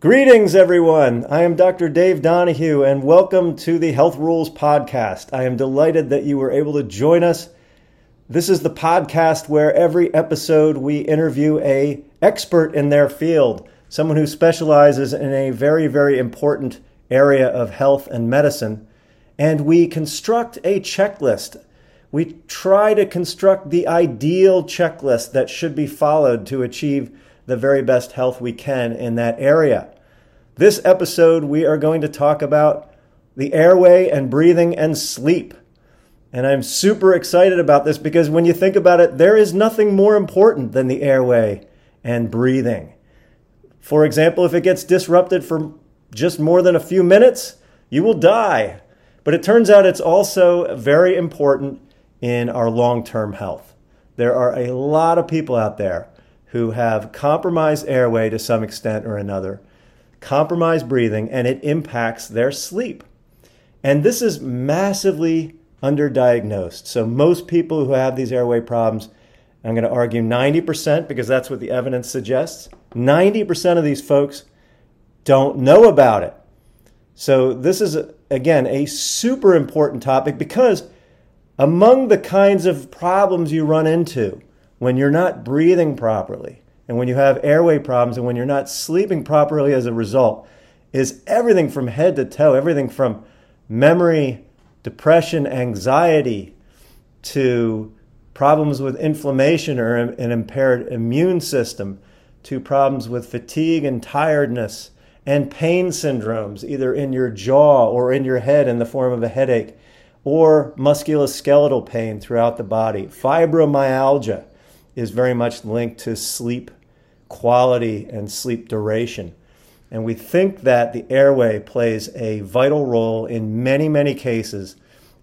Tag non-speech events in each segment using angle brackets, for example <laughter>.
Greetings, everyone. I am Dr. Dave Donahue, and welcome to the Health Rules Podcast. I am delighted that you were able to join us. This is the podcast where every episode we interview a expert in their field, someone who specializes in a very, very important area of health and medicine, and we construct a checklist. We try to construct the ideal checklist that should be followed to achieve the very best health we can in that area. This episode, we are going to talk about the airway and breathing and sleep. And I'm super excited about this because when you think about it, there is nothing more important than the airway and breathing. For example, if it gets disrupted for just more than a few minutes, you will die. But it turns out it's also very important in our long term health. There are a lot of people out there who have compromised airway to some extent or another, compromised breathing, and it impacts their sleep. And this is massively underdiagnosed. So, most people who have these airway problems, I'm going to argue 90% because that's what the evidence suggests, 90% of these folks don't know about it. So, this is, again, a super important topic because among the kinds of problems you run into when you're not breathing properly and when you have airway problems and when you're not sleeping properly as a result is everything from head to toe, everything from memory, depression, anxiety to problems with inflammation or an impaired immune system to problems with fatigue and tiredness and pain syndromes, either in your jaw or in your head in the form of a headache, or musculoskeletal pain throughout the body. Fibromyalgia is very much linked to sleep quality and sleep duration. And we think that the airway plays a vital role in many, many cases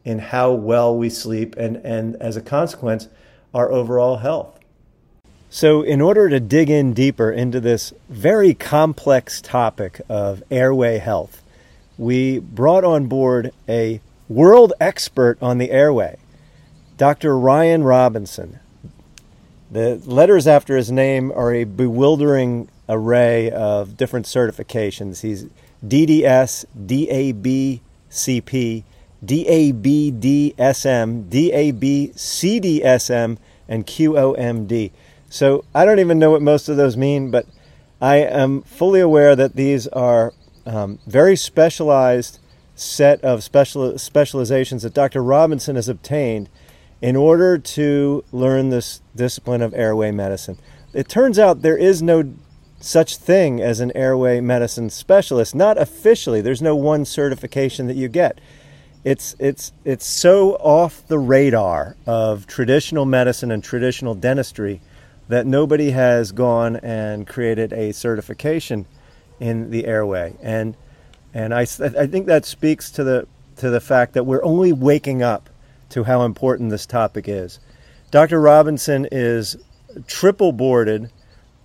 in how well we sleep and, and as a consequence, our overall health. So, in order to dig in deeper into this very complex topic of airway health, we brought on board a world expert on the airway, Dr. Ryan Robinson. The letters after his name are a bewildering array of different certifications. He's DDS, DAB, CP, DABDSM, DAB, CDSM, and QOMD. So I don't even know what most of those mean, but I am fully aware that these are um, very specialized set of special specializations that Dr. Robinson has obtained in order to learn this discipline of airway medicine. It turns out there is no such thing as an airway medicine specialist, not officially. There's no one certification that you get. It's, it's, it's so off the radar of traditional medicine and traditional dentistry that nobody has gone and created a certification in the airway. And, and I, I think that speaks to the, to the fact that we're only waking up to how important this topic is. Dr. Robinson is triple boarded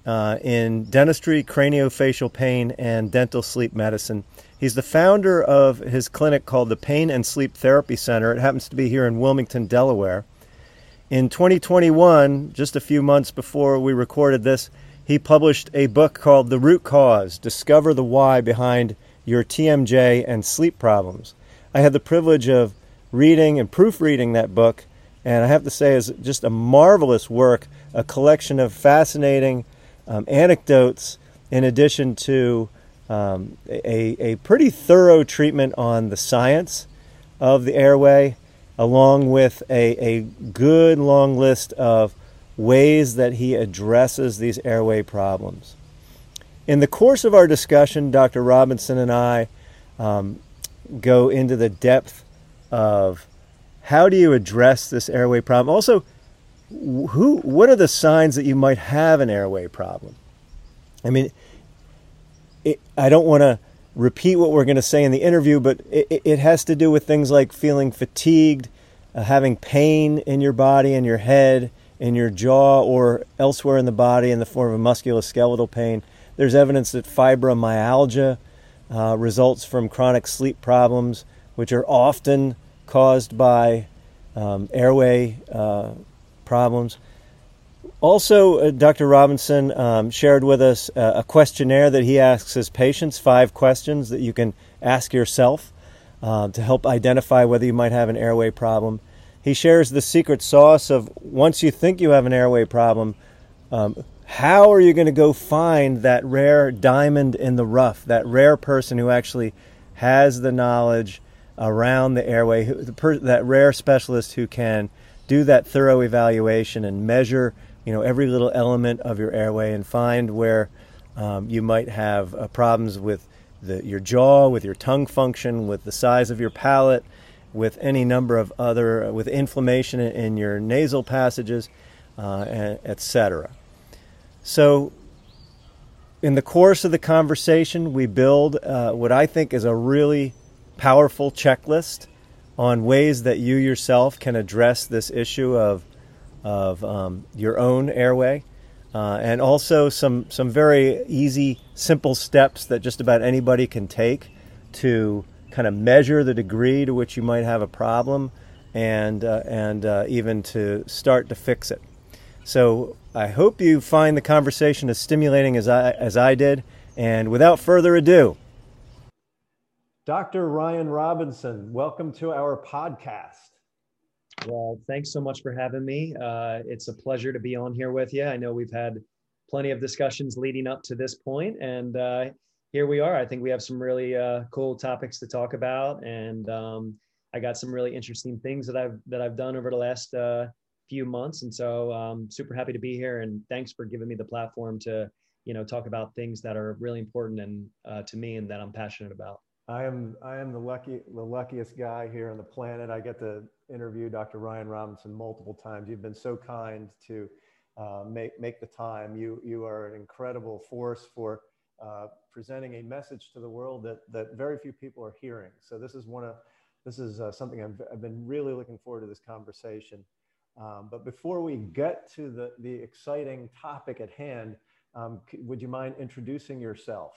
uh, in dentistry, craniofacial pain, and dental sleep medicine. He's the founder of his clinic called the Pain and Sleep Therapy Center. It happens to be here in Wilmington, Delaware. In 2021, just a few months before we recorded this, he published a book called The Root Cause Discover the Why Behind Your TMJ and Sleep Problems. I had the privilege of reading and proofreading that book, and I have to say, is just a marvelous work, a collection of fascinating um, anecdotes, in addition to um, a, a pretty thorough treatment on the science of the airway, along with a, a good long list of ways that he addresses these airway problems. In the course of our discussion, Dr. Robinson and I um, go into the depth of how do you address this airway problem? Also, who what are the signs that you might have an airway problem? I mean, it, I don't want to repeat what we're going to say in the interview, but it, it has to do with things like feeling fatigued, uh, having pain in your body, in your head, in your jaw, or elsewhere in the body in the form of musculoskeletal pain. There's evidence that fibromyalgia uh, results from chronic sleep problems, which are often caused by um, airway uh, problems. Also, uh, Dr. Robinson um, shared with us uh, a questionnaire that he asks his patients, five questions that you can ask yourself uh, to help identify whether you might have an airway problem. He shares the secret sauce of once you think you have an airway problem, um, how are you going to go find that rare diamond in the rough, that rare person who actually has the knowledge around the airway, the per- that rare specialist who can do that thorough evaluation and measure, you know, every little element of your airway and find where um, you might have uh, problems with the, your jaw, with your tongue function, with the size of your palate, with any number of other, uh, with inflammation in, in your nasal passages, uh, etc. So, in the course of the conversation, we build uh, what I think is a really powerful checklist on ways that you yourself can address this issue of of um, your own airway, uh, and also some some very easy, simple steps that just about anybody can take to kind of measure the degree to which you might have a problem, and uh, and uh, even to start to fix it. So I hope you find the conversation as stimulating as I as I did. And without further ado, Dr. Ryan Robinson, welcome to our podcast. Well, thanks so much for having me. Uh, it's a pleasure to be on here with you. I know we've had plenty of discussions leading up to this point, and uh, here we are. I think we have some really uh, cool topics to talk about, and um, I got some really interesting things that I've that I've done over the last uh, few months, and so um, super happy to be here. And thanks for giving me the platform to you know talk about things that are really important and uh, to me and that I'm passionate about. I am I am the lucky the luckiest guy here on the planet. I get to interview Dr. Ryan Robinson multiple times. You've been so kind to uh, make make the time. You you are an incredible force for uh, presenting a message to the world that that very few people are hearing. So this is one of this is uh, something I've, I've been really looking forward to this conversation. Um, but before we get to the the exciting topic at hand, um, would you mind introducing yourself?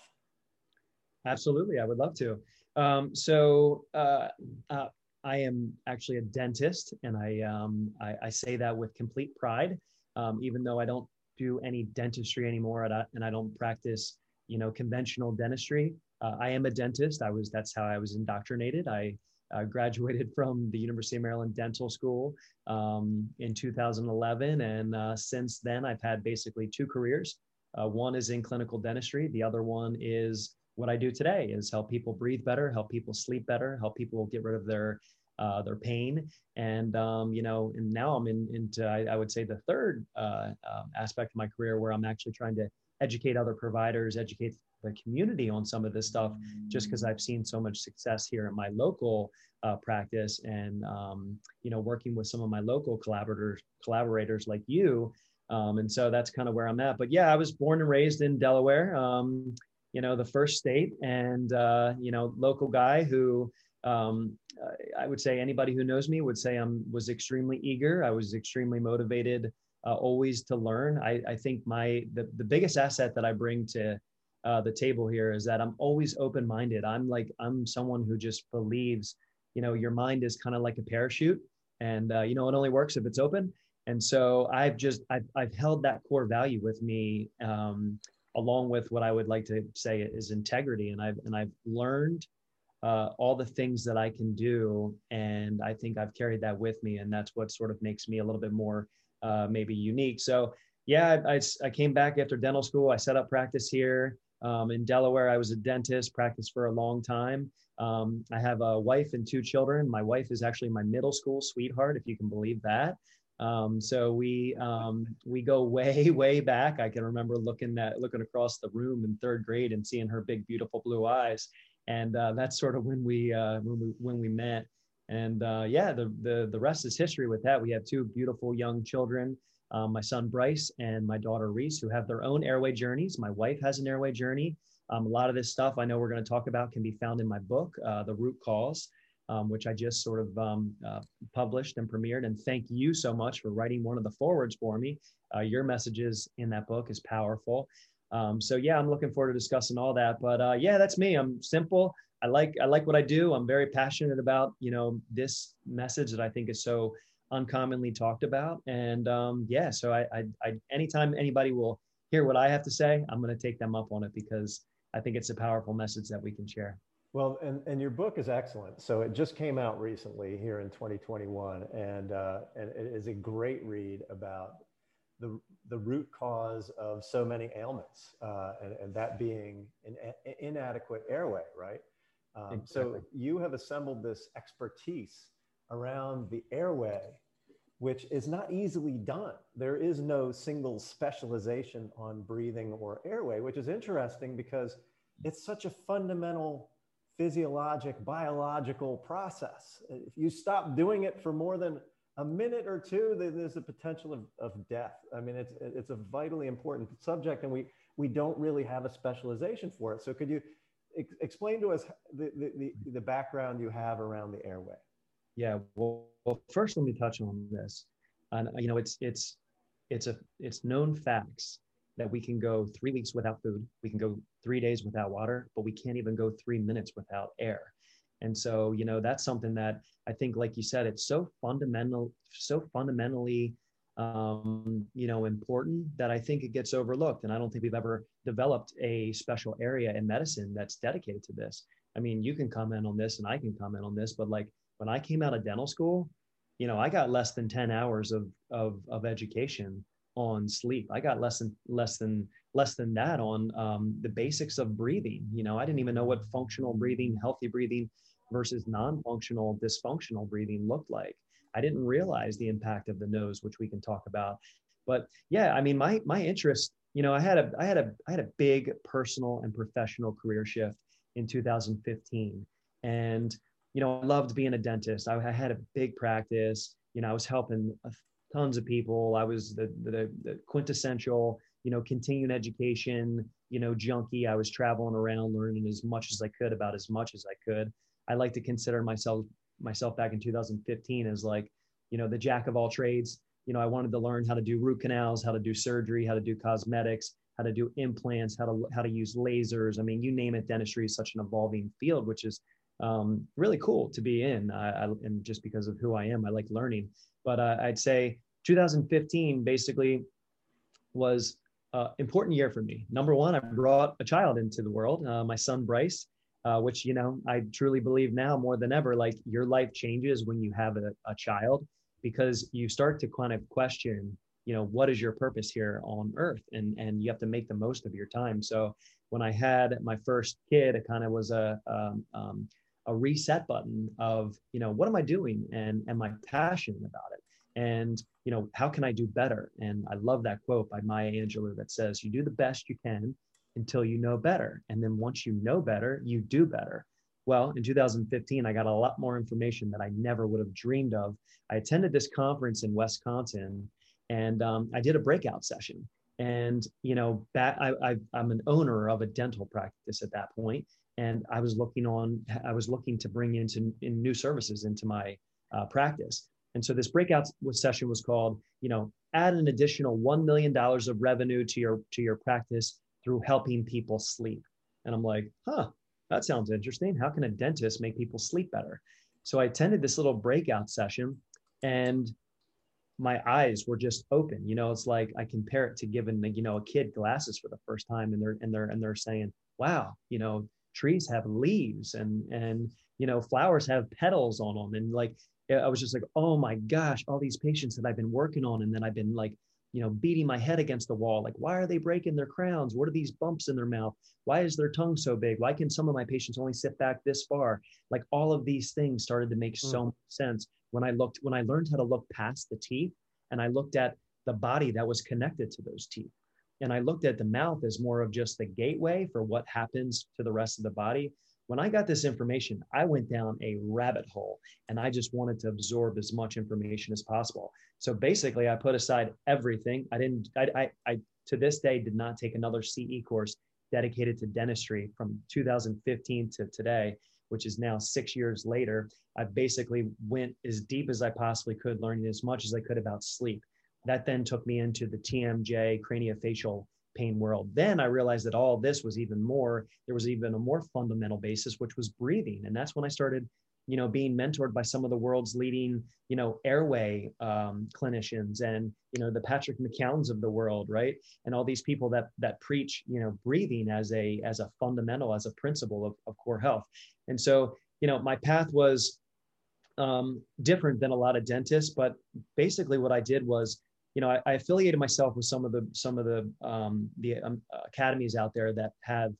Absolutely, I would love to. Um, so uh, uh, I am actually a dentist, and I, um, I, I say that with complete pride, um, even though I don't do any dentistry anymore, and I, and I don't practice, you know, conventional dentistry. Uh, I am a dentist. I was that's how I was indoctrinated. I uh, graduated <laughs> from the University of Maryland Dental School um, in 2011, and uh, since then I've had basically two careers. Uh, one is in clinical dentistry. The other one is what I do today is help people breathe better, help people sleep better, help people get rid of their uh, their pain, and um, you know, and now I'm in into I, I would say the third uh, um, aspect of my career where I'm actually trying to educate other providers, educate the community on some of this stuff, just because I've seen so much success here in my local uh, practice, and um, you know, working with some of my local collaborators collaborators like you. Um, and so that's kind of where I'm at. But yeah, I was born and raised in Delaware. Um, you know, the first state and, uh, you know, local guy who um, I would say anybody who knows me would say I'm was extremely eager. I was extremely motivated, uh, always to learn. I, I think my the, the biggest asset that I bring to uh, the table here is that I'm always open minded. I'm like I'm someone who just believes, you know, your mind is kind of like a parachute, and uh, you know it only works if it's open. And so I've just I've, I've held that core value with me um, along with what I would like to say is integrity. And I've and I've learned uh, all the things that I can do, and I think I've carried that with me, and that's what sort of makes me a little bit more uh, maybe unique. So yeah, I, I, I, came back after dental school. I set up practice here um, in Delaware. I was a dentist, practiced for a long time. Um, I have a wife and two children. My wife is actually my middle school sweetheart, if you can believe that. Um, so we um, we go <laughs> way way back. I can remember looking at looking across the room in third grade and seeing her big beautiful blue eyes, and uh, that's sort of when we uh, when we when we met. And uh, yeah, the, the the rest is history. With that, we have two beautiful young children. Um, my son Bryce and my daughter Reese, who have their own airway journeys. My wife has an airway journey. Um, a lot of this stuff I know we're going to talk about can be found in my book, uh, The Root Cause um, which I just sort of um, uh, published and premiered. And thank you so much for writing one of the forewords for me. Uh, your messages in that book is powerful. Um, so yeah, I'm looking forward to discussing all that. But uh, yeah, that's me. I'm simple. I like I like what I do. I'm very passionate about you know this message that I think is so uncommonly talked about. And um, yeah, so I, I, I, anytime anybody will hear what I have to say, I'm going to take them up on it because I think it's a powerful message that we can share. Well, and, and your book is excellent. So it just came out recently here in 2021, and, uh, and it is a great read about the, the root cause of so many ailments, uh, and, and that being an inadequate airway, right? Um, exactly. So you have assembled this expertise around the airway, which is not easily done. There is no single specialization on breathing or airway, which is interesting because it's such a fundamental physiologic, biological process. If you stop doing it for more than a minute or two, then there's a potential of, of death. I mean, it's, it's a vitally important subject and we, we don't really have a specialization for it. So could you ex- explain to us the, the, the, background you have around the airway? Yeah, well, well, first let me touch on this. And, you know, it's, it's, it's a, it's known facts that we can go three weeks without food, we can go three days without water, but we can't even go three minutes without air. And so, you know, that's something that I think, like you said, it's so fundamental, so fundamentally, um, you know, important that I think it gets overlooked. And I don't think we've ever developed a special area in medicine that's dedicated to this. I mean, you can comment on this and I can comment on this, but like when I came out of dental school, you know, I got less than 10 hours of, of, of education on sleep. I got less than less than less than that on um, the basics of breathing. You know, I didn't even know what functional breathing, healthy breathing versus non-functional, dysfunctional breathing looked like. I didn't realize the impact of the nose, which we can talk about. But yeah, I mean, my my interest, you know, I had a I had a I had a big personal and professional career shift in 2015, and you know, I loved being a dentist. I, I had a big practice. You know, I was helping tons of people. I was the, the, the quintessential, you know, continuing education, you know, junkie. I was traveling around learning as much as I could about as much as I could. I like to consider myself myself back in 2015 as like, you know, the jack of all trades. You know, I wanted to learn how to do root canals, how to do surgery, how to do cosmetics, how to do implants, how to how to use lasers. I mean, you name it. Dentistry is such an evolving field, which is um, really cool to be in. I, I, and just because of who I am, I like learning. But uh, I'd say 2015 basically was an important year for me. Number one, I brought a child into the world, uh, my son Bryce, uh, which you know I truly believe now more than ever. Like your life changes when you have a, a child because you start to kind of question you know what is your purpose here on earth and and you have to make the most of your time so when i had my first kid it kind of was a um, um, a reset button of you know what am i doing and am i passionate about it and you know how can i do better? And i love that quote by maya angelou that says you do the best you can until you know better. And then once you know better you do better. Well in 2015 i got a lot more information that i never would have dreamed of. I attended this conference in wisconsin and um, i did a breakout session. And you know back, I, I, i'm an owner of a dental practice at that point and i was looking on i was looking to bring into in new services into my uh, practice and so this breakout session was called, you know, add an additional $1 million of revenue to your, to your practice through helping people sleep. And I'm like, huh, that sounds interesting. How can a dentist make people sleep better? So I attended this little breakout session and my eyes were just open. You know, it's like I compare it to giving, you know, a kid glasses for the first time and they're, and they're, and they're saying, wow, you know, trees have leaves and, and, you know, flowers have petals on them. And like, I was just like, oh my gosh, all these patients that I've been working on, and then I've been like, you know, beating my head against the wall. Like, why are they breaking their crowns? What are these bumps in their mouth? Why is their tongue so big? Why can some of my patients only sit back this far? Like, all of these things started to make mm. so much sense when I looked, when I learned how to look past the teeth and I looked at the body that was connected to those teeth. And I looked at the mouth as more of just the gateway for what happens to the rest of the body when I got this information, I went down a rabbit hole and I just wanted to absorb as much information as possible. So basically, I put aside everything. I didn't, I, I, I to this day did not take another CE course dedicated to dentistry from 2015 to today, which is now six years later. I basically went as deep as I possibly could, learning as much as I could about sleep. That then took me into the TMJ craniofacial pain world. Then I realized that all this was even more, there was even a more fundamental basis, which was breathing. And that's when I started you know being mentored by some of the world's leading you know airway um, clinicians and you know the patrick McKeowns of the world right and all these people that that preach you know breathing as a as a fundamental as a principle of, of core health and so you know my path was um, different than a lot of dentists but basically what i did was you know I, I affiliated myself with some of the some of the um, the um, academies out there that have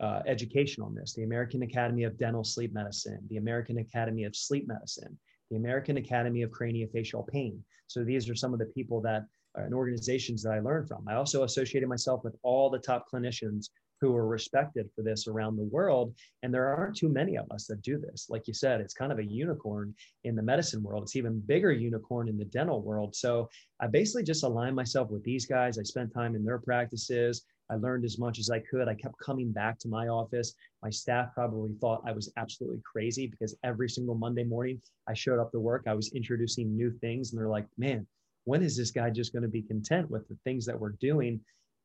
uh, education on this the American Academy of Dental Sleep Medicine, the American Academy of Sleep Medicine, the American Academy of Craniofacial Pain. So these are some of the people that are uh, and organizations that I learned from. I also associated myself with all the top clinicians who are respected for this around the world. And there aren't too many of us that do this. Like you said, it's kind of a unicorn in the medicine world. It's even bigger unicorn in the dental world. So I basically just aligned myself with these guys. I spent time in their practices. I learned as much as I could. I kept coming back to my office. My staff probably thought I was absolutely crazy because every single Monday morning I showed up to work. I was introducing new things, and they're like, man, when is this guy just going to be content with the things that we're doing?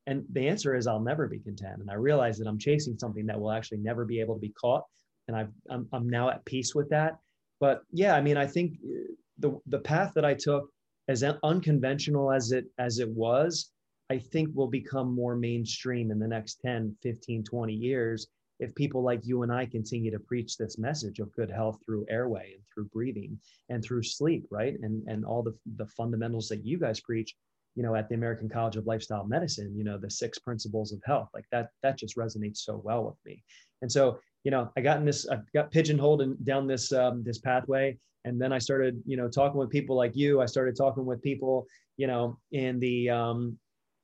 And the answer is, I'll never be content. And I realize that I'm chasing something that will actually never be able to be caught. And I've, I'm, I'm now at peace with that. But yeah, I mean, I think uh, the, the path that I took, as unconventional as it as it was, I think will become more mainstream in the next 10, 15, 20 years if people like you and I continue to preach this message of good health through airway and through breathing and through sleep, right? And and all the the fundamentals that you guys preach, you know, at the American College of Lifestyle Medicine, you know, the six principles of health, like that that just resonates so well with me. And so, you know, I got in this, I got pigeonholed in, down this um, this pathway, and then I started, you know, talking with people like you. I started talking with people, you know, in the um,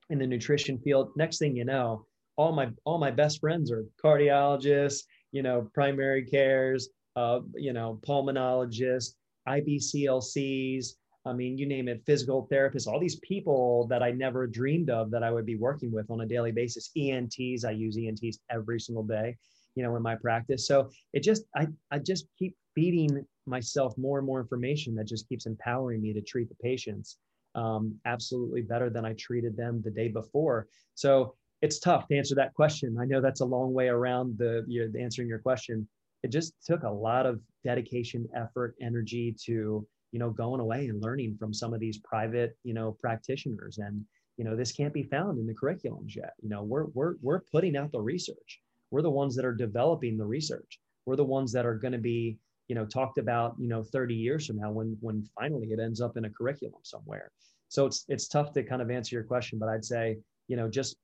in the nutrition field. Next thing you know, all my all my best friends are cardiologists, you know, primary cares, uh, you know, pulmonologists, IBCLCs. I mean, you name it, physical therapists, all these people that I never dreamed of that I would be working with on a daily basis. ENTs, I use ENTs every single day, you know, in my practice. So it just, I, I just keep feeding myself more and more information that just keeps empowering me to treat the patients um, absolutely better than I treated them the day before. So it's tough to answer that question. I know that's a long way around the, you the answering your question. It just took a lot of dedication, effort, energy to you know going away and learning from some of these private you know practitioners. And you know this can't be found in the curriculums yet. You know we're we're we're putting out the research. We're the ones that are developing the research. We're the ones that are going to be you know talked about you know 30 years from now when when finally it ends up in a curriculum somewhere. So it's it's tough to kind of answer your question but i'd say you know just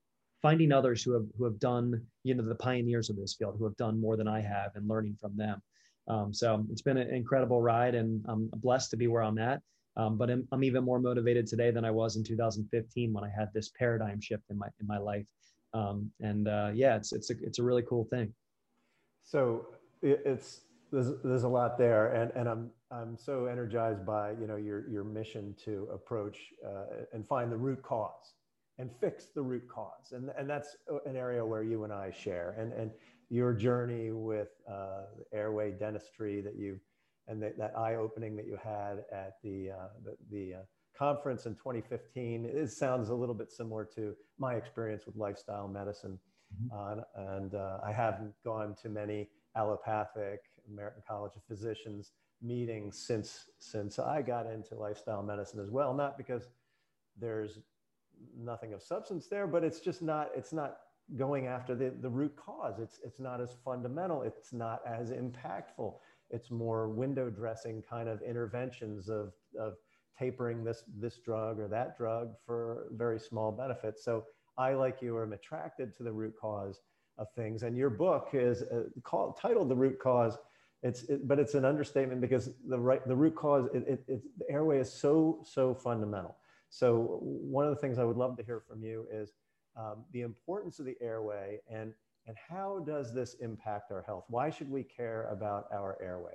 finding others who have who have done you know the pioneers of this field who have done more than i have and learning from them um, so it's been an incredible ride and i'm blessed to be where i'm at. Um, but I'm, I'm, even more motivated today than i was in 2015 when i had this paradigm shift in my in my life. Um, and uh, yeah it's it's a, it's a really cool thing. So it's there's, there's a lot there and, and I'm, I'm so energized by, you know, your, your mission to approach uh, and find the root cause and fix the root cause. And, and that's an area where you and I share. And, and your journey with uh, airway dentistry that you and that, that eye opening that you had at the, uh, the, the uh, conference in 2015. It sounds a little bit similar to my experience with lifestyle medicine. Mm-hmm. Uh, and uh, I haven't gone to many allopathic American College of Physicians meetings since since I got into lifestyle medicine as well. Not because there's nothing of substance there, but it's just not it's not going after the, the root cause. It's it's not as fundamental. It's not as impactful. It's more window dressing kind of interventions of of tapering this this drug or that drug for very small benefits. So I, like you, am attracted to the root cause of things. And your book is uh, called titled "The Root Cause." It's, it, but it's an understatement because the right, the root cause, it, it, the airway is so, so fundamental. So one of the things I would love to hear from you is um, the importance of the airway and, and how does this impact our health? Why should we care about our airway?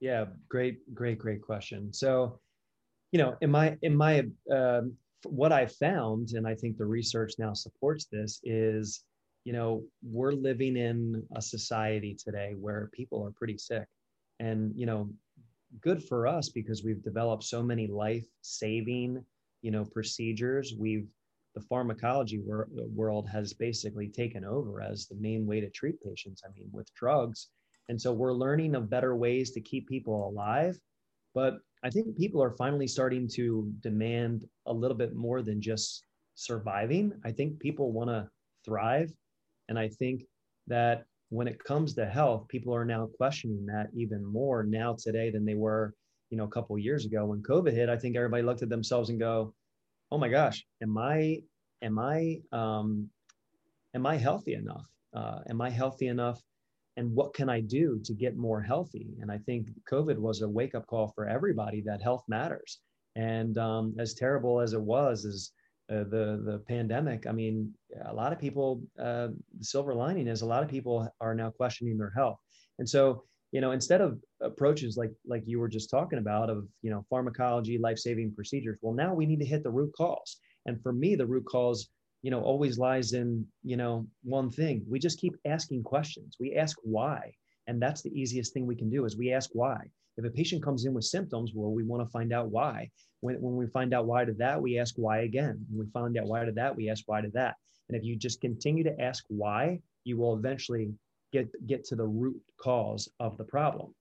Yeah, great, great, great question. So, you know, in my, in my, um, what I found, and I think the research now supports this, is you know, we're living in a society today where people are pretty sick. And, you know, good for us because we've developed so many life saving, you know, procedures. We've, the pharmacology wor- world has basically taken over as the main way to treat patients. I mean, with drugs, And so we're learning of better ways to keep people alive. But I think people are finally starting to demand a little bit more than just surviving. I think people want to thrive. And I think that when it comes to health, people are now questioning that even more now today than they were, you know, a couple years ago when COVID hit. I think everybody looked at themselves and go, "Oh my gosh, am I, am I, um, am I healthy enough? Uh, am I healthy enough? And what can I do to get more healthy?" And I think COVID was a wake up call for everybody that health matters. And um, as terrible as it was, is uh, the the pandemic, I mean, a lot of people. Uh, the silver lining is a lot of people are now questioning their health, and so you know, instead of approaches like like you were just talking about of you know pharmacology, life saving procedures, well, now we need to hit the root cause. And for me, the root cause, you know, always lies in you know one thing. We just keep asking questions. We ask why, and that's the easiest thing we can do is we ask why. If a patient comes in with symptoms, well, we want to find out why. When, when we find out why to that, we ask why again. When we find out why to that, we ask why to that. And if you just continue to ask why, you will eventually get, get to the root cause of the problem.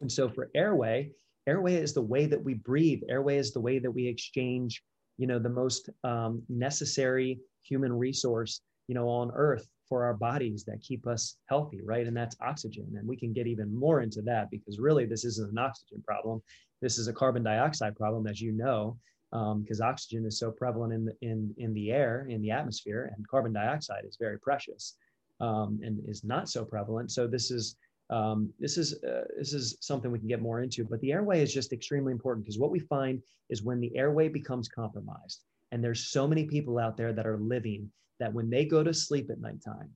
And so for airway, airway is the way that we breathe. Airway is the way that we exchange, you know, the most um, necessary human resource, you know, on earth for our bodies that keep us healthy, right? And that's oxygen. And we can get even more into that because really this isn't an oxygen problem. This is a carbon dioxide problem, as you know, because um, oxygen is so prevalent in the, in, in the air, in the atmosphere, and carbon dioxide is very precious um, and is not so prevalent. So this is um, this is uh, this is something we can get more into. But the airway is just extremely important because what we find is when the airway becomes compromised, and there's so many people out there that are living that when they go to sleep at nighttime,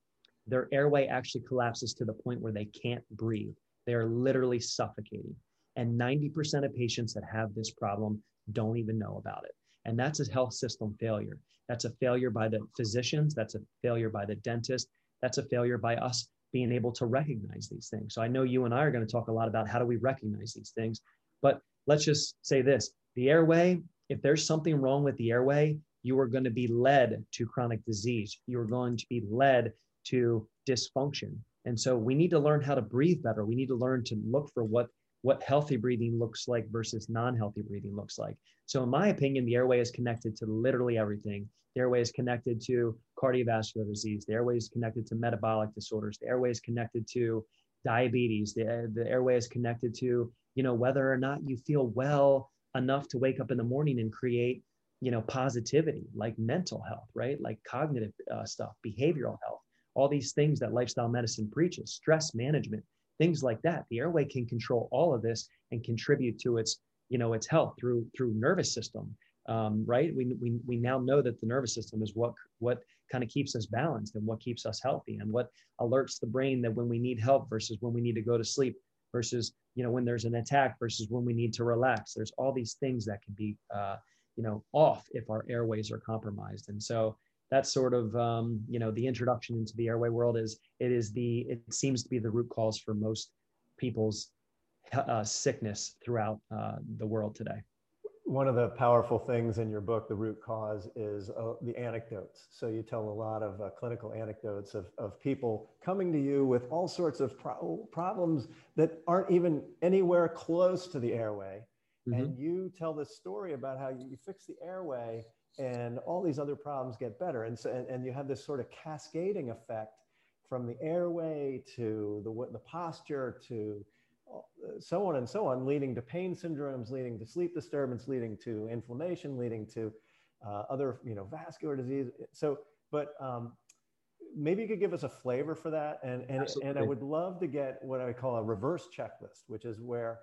their airway actually collapses to the point where they can't breathe. They are literally suffocating. And 90% of patients that have this problem don't even know about it. And that's a health system failure. That's a failure by the physicians. That's a failure by the dentist. That's a failure by us being able to recognize these things. So I know you and I are going to talk a lot about how do we recognize these things. But let's just say this the airway, if there's something wrong with the airway, you are going to be led to chronic disease. You are going to be led to dysfunction. And so we need to learn how to breathe better. We need to learn to look for what what healthy breathing looks like versus non-healthy breathing looks like. So in my opinion, the airway is connected to literally everything. The airway is connected to cardiovascular disease. The airway is connected to metabolic disorders. The airway is connected to diabetes. The, the airway is connected to, you know, whether or not you feel well enough to wake up in the morning and create you know positivity like mental health right like cognitive uh, stuff behavioral health all these things that lifestyle medicine preaches stress management things like that the airway can control all of this and contribute to its you know its health through through nervous system um, right? We, we we now know that the nervous system is what what kind of keeps us balanced and what keeps us healthy and what alerts the brain that when we need help versus when we need to go to sleep versus you know when there's an attack versus when we need to relax. There's all these things that can be uh, you know off if our airways are compromised. And so that's sort of um, you know the introduction into the airway world is it is the it seems to be the root cause for most people's uh, sickness throughout uh, the world today one of the powerful things in your book the root cause is uh, the anecdotes so you tell a lot of uh, clinical anecdotes of, of people coming to you with all sorts of pro- problems that aren't even anywhere close to the airway Mm-hmm. And you tell this story about how you, you fix the airway and all these other problems get better. And, so, and, and you have this sort of cascading effect from the airway to the, the posture to so on and so on, leading to pain syndromes, leading to sleep disturbance, leading to inflammation, leading to uh, other, you know, vascular disease. So, but um, maybe you could give us a flavor for that. And, and, and I would love to get what I call a reverse checklist, which is where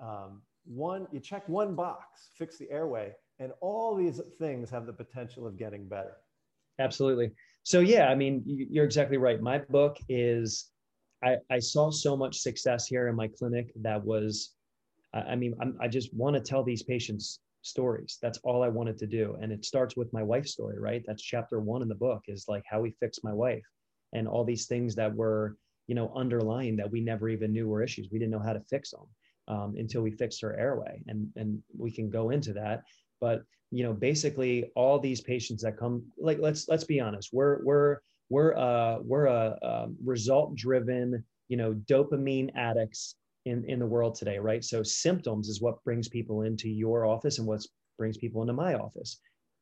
um, one, you check one box, fix the airway, and all these things have the potential of getting better. Absolutely. So yeah, I mean, you're exactly right. My book is, I, I saw so much success here in my clinic that was, I mean, I'm, I just want to tell these patients stories. That's all I wanted to do. And it starts with my wife's story, right? That's chapter one in the book is like how we fixed my wife and all these things that were, you know, underlying that we never even knew were issues. We didn't know how to fix them um, until we fixed her airway. And, and we can go into that. But you know, basically all these patients that come, like let's let's be honest, we're we're we're uh we're a, a result driven you know dopamine addicts in in the world today right? So symptoms is what brings people into your office and what brings people into my office.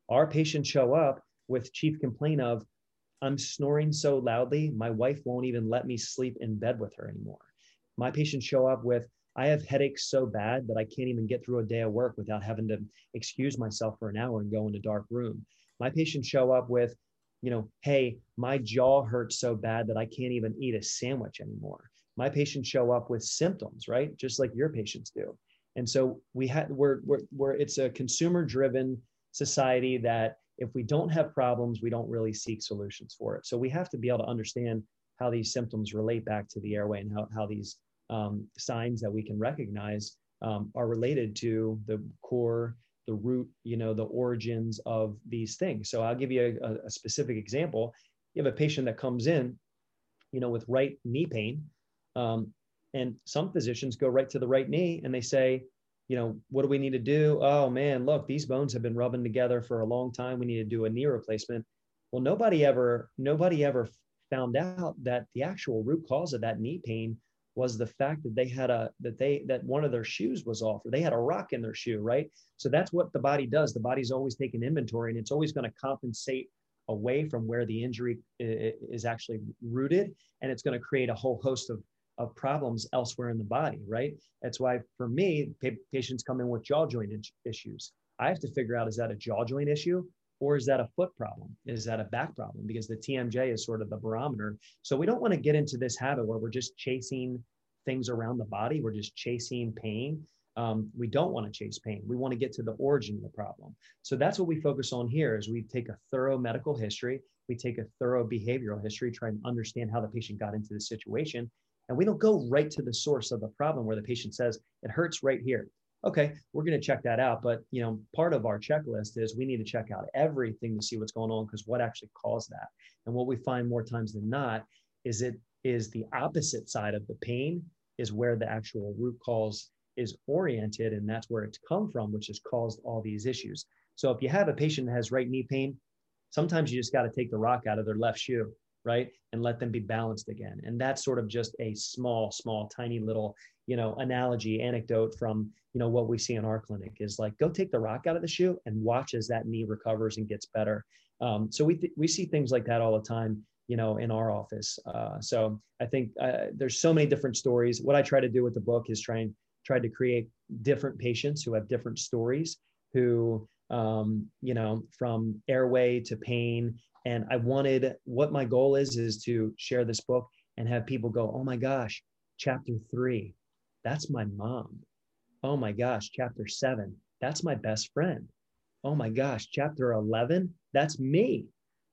Our patients show up with chief complaint of i'm snoring so loudly my wife won't even let me sleep in bed with her anymore. My patients show up with I have headaches so bad that I can't even get through a day of work without having to excuse myself for an hour and go in a dark room. My patients show up with, you know, hey, my jaw hurts so bad that I can't even eat a sandwich anymore. My patients show up with symptoms, right? Just like your patients do. And so we had we're we're, we're it's a consumer driven society that if we don't have problems, we don't really seek solutions for it. So we have to be able to understand how these symptoms relate back to the airway and how, how these um, signs that we can recognize um, are related to the core the root you know the origins of these things. So i'll give you a, a specific example. You have a patient that comes in you know with right knee pain um, and some physicians go right to the right knee and they say you know what do we need to do? Oh man look these bones have been rubbing together for a long time. We need to do a knee replacement. Well nobody ever nobody ever found out that the actual root cause of that knee pain was the fact that they had a that they that one of their shoes was off or they had a rock in their shoe right? So that's what the body does. The body's always taking inventory and it's always going to compensate away from where the injury is actually rooted and it's going to create a whole host of of problems elsewhere in the body right? That's why for me patients come in with jaw joint issues. I have to figure out is that a jaw joint issue or is that a foot problem? Is that a back problem? Because the TMJ is sort of the barometer. So we don't want to get into this habit where we're just chasing things around the body. We're just chasing pain. Um, we don't want to chase pain. We want to get to the origin of the problem. So that's what we focus on here is we take a thorough medical history. We take a thorough behavioral history, try and understand how the patient got into the situation. And we don't go right to the source of the problem where the patient says, it hurts right here okay, we're going to check that out. But you know, part of our checklist is we need to check out everything to see what's going on because what actually caused that. And what we find more times than not is it is the opposite side of the pain is where the actual root cause is oriented, and that's where it's come from, which has caused all these issues. So if you have a patient that has right knee pain, sometimes you just got to take the rock out of their left shoe right? And let them be balanced again. And that's sort of just a small small tiny little you know analogy anecdote from you know what we see in our clinic is like go take the rock out of the shoe and watch as that knee recovers and gets better. Um, so we th- we see things like that all the time you know in our office. Uh, so i think uh, there's so many different stories. What i try to do with the book is try and try to create different patients who have different stories who um, you know from airway to pain and i wanted what my goal is is to share this book and have people go oh my gosh chapter three that's my mom. Oh my gosh chapter seven that's my best friend. Oh my gosh chapter 11 that's me.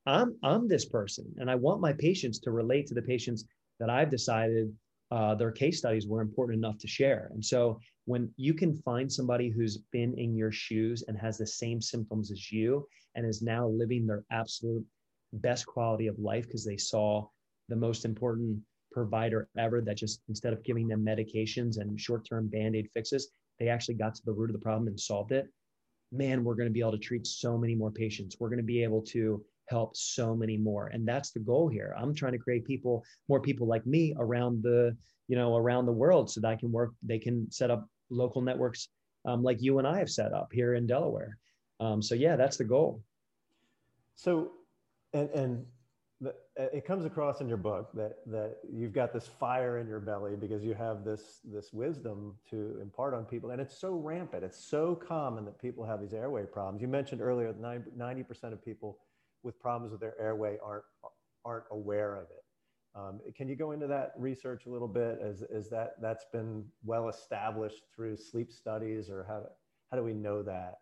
I'm i'm this person. And i want my patients to relate to the patients that i've decided uh, their case studies were important enough to share. And so when you can find somebody who's been in your shoes and has the same symptoms as you and is now living their absolute best quality of life because they saw the most important provider ever that just instead of giving them medications and short-term band-aid fixes they actually got to the root of the problem and solved it. Man we're going to be able to treat so many more patients. We're going to be able to help so many more. And that's the goal here. I'm trying to create people more people like me around the you know around the world so that i can work they can set up local networks um, like you and i have set up here in delaware. Um, so yeah that's the goal. So and and the, it comes across in your book that that you've got this fire in your belly because you have this this wisdom to impart on people. And it's so rampant. It's so common that people have these airway problems. You mentioned earlier that 90% of people with problems with their airway aren't aren't aware of it. Um, can you go into that research a little bit? As is that that's been well established through sleep studies or how how do we know that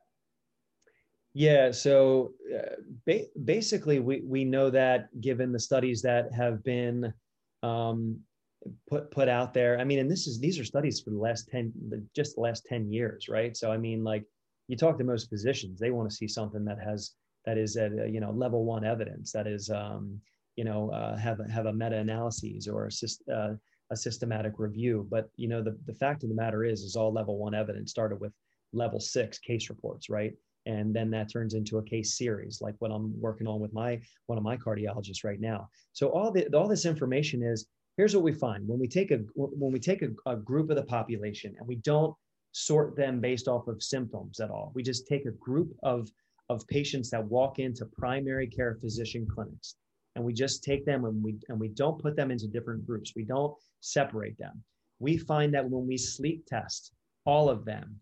yeah, so uh, ba- basically, we, we know that given the studies that have been um, put put out there. I mean, and this is these are studies for the last ten, just the last ten years, right? So I mean, like you talk to most physicians, they want to see something that has that is at you know level one evidence, that is um, you know uh, have have a meta analyses or a, uh, a systematic review. But you know the the fact of the matter is, is all level one evidence started with level six case reports, right? And then that turns into a case series like what i'm working on with my one of my cardiologists right now so all the all this information is here's what we find when we take a when we take a, a group of the population and we don't sort them based off of symptoms at all. We just take a group of of patients that walk into primary care physician clinics and we just take them and we and we don't put them into different groups. We don't separate them. We find that when we sleep test all of them,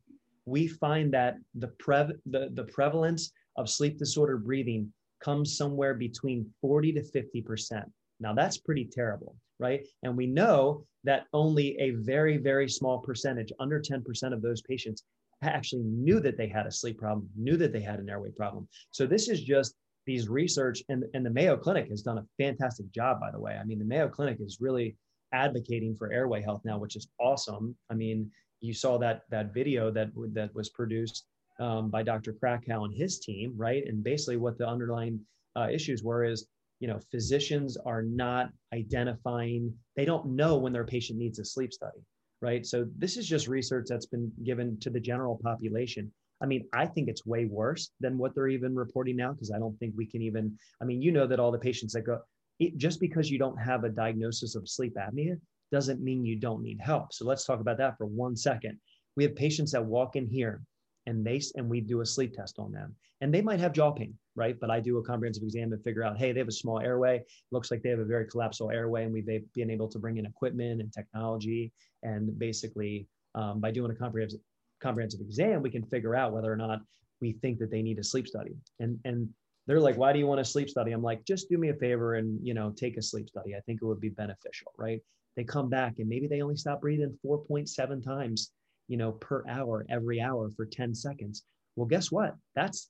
we find that the prev the, the prevalence of sleep disorder breathing comes somewhere between 40 to 50 percent. Now that's pretty terrible, right? And we know that only a very, very small percentage, under 10% of those patients actually knew that they had a sleep problem, knew that they had an airway problem. So this is just these research and, and the Mayo Clinic has done a fantastic job, by the way. I mean, the Mayo Clinic is really advocating for airway health now, which is awesome. I mean, you saw that that video that that was produced um, by Dr. Krakow and his team, right? And basically, what the underlying uh, issues were is, you know, physicians are not identifying; they don't know when their patient needs a sleep study right? So this is just research that's been given to the general population. I mean, I think it's way worse than what they're even reporting now because I don't think we can even. I mean, you know that all the patients that go, it, just because you don't have a diagnosis of sleep apnea doesn't mean you don't need help. So let's talk about that for one second. We have patients that walk in here and they and we do a sleep test on them, and they might have jaw pain, right? But I do a comprehensive exam and figure out, hey, they have a small airway. Looks like they have a very collapsible airway, and we've been able to bring in equipment and technology, and basically um, by doing a comprehensive comprehensive exam, we can figure out whether or not we think that they need a sleep study. And and they're like, why do you want a sleep study? I'm like, just do me a favor and you know take a sleep study. I think it would be beneficial, right? They come back and maybe they only stop breathing 4.7 times, you know, per hour every hour for 10 seconds. Well, guess what? That's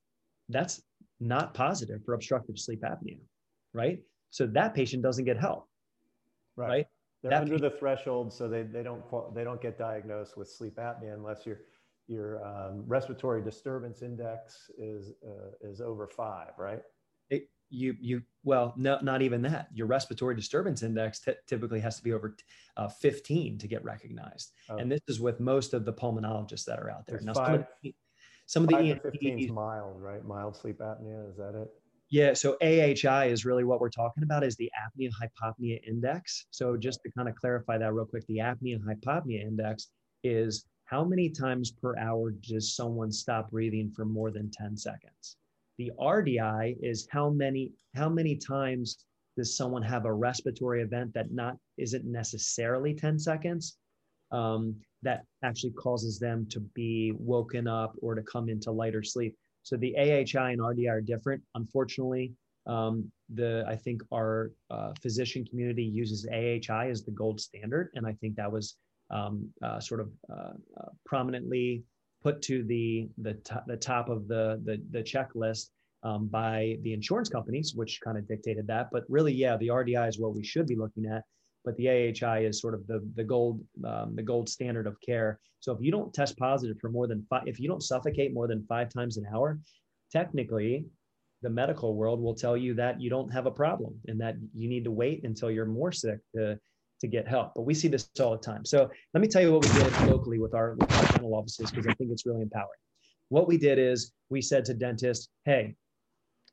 that's not positive for obstructive sleep apnea, right? So that patient doesn't get help, right? right? They're that under patient, the threshold, so they, they don't they don't get diagnosed with sleep apnea unless your your um, respiratory disturbance index is uh, is over five, right? It, you you well no not even that your respiratory disturbance index t- typically has to be over uh, 15 to get recognized oh. and this is with most of the pulmonologists that are out there now five, some of the 15 is mild, right? Mild sleep apnea. Is that it? Yeah. So AHI is really what we're talking about is the apnea hypopnea index. So just to kind of clarify that real quick, the apnea hypopnea index is how many times per hour does someone stop breathing for more than 10 seconds? The RDI is how many how many times does someone have a respiratory event that not isn't necessarily 10 seconds, um, that actually causes them to be woken up or to come into lighter sleep. So the AHI and RDI are different. Unfortunately, um, the I think our uh, physician community uses AHI as the gold standard, and I think that was um, uh, sort of uh, uh prominently put to the the, the top of the the, the checklist um, by the insurance companies, which kind of dictated that. But really, yeah, the RDI is what we should be looking at but the AHI is sort of the the gold um, the gold standard of care. So if you don't test positive for more than five, if you don't suffocate more than five times an hour, technically, the medical world will tell you that you don't have a problem and that you need to wait until you're more sick to to get help. But we see this all the time. So let me tell you what we did locally with our, with our dental offices because I think it's really empowering. What we did is we said to dentists, "Hey,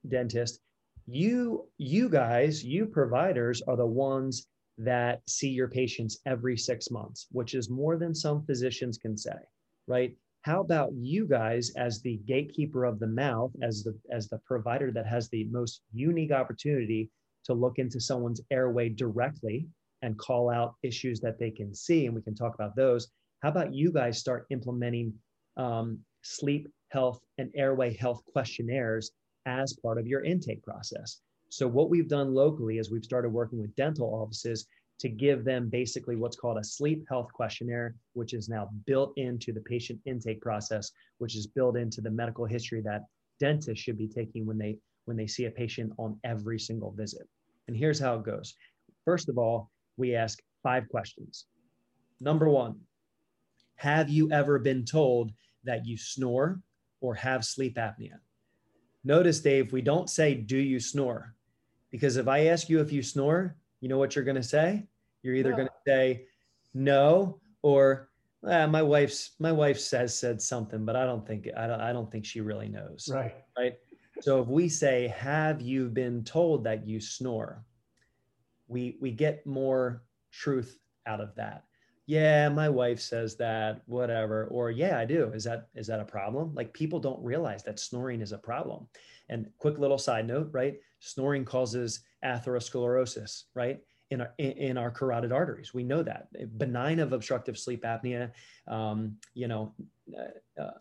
dentist, you you guys, you providers are the ones that see your patients every six months, which is more than some physicians can say, right? How about you guys as the gatekeeper of the mouth, as the as the provider that has the most unique opportunity to look into someone's airway directly and call out issues that they can see, and we can talk about those. How about you guys start implementing um, sleep health and airway health questionnaires as part of your intake process? So what we've done locally is we've started working with dental offices to give them basically what's called a sleep health questionnaire, which is now built into the patient intake process, which is built into the medical history that dentists should be taking when they when they see a patient on every single visit. And here's how it goes. First of all, we ask five questions. Number one, have you ever been told that you snore or have sleep apnea? Notice, Dave, we don't say, do you snore? Because if I ask you if you snore, you know what you're going to say? You're either going to say no or ah, my wife's my wife says said something, but I don't think I don't I don't think she really knows. Right. Right. So if we say, have you been told that you snore? We we get more truth out of that. Yeah my wife says that whatever. Or yeah i do. Is that is that a problem? Like people don't realize that snoring is a problem. And quick little side note right? Snoring causes atherosclerosis right? In our in our carotid arteries. We know that. Benign of obstructive sleep apnea um, you know uh, uh,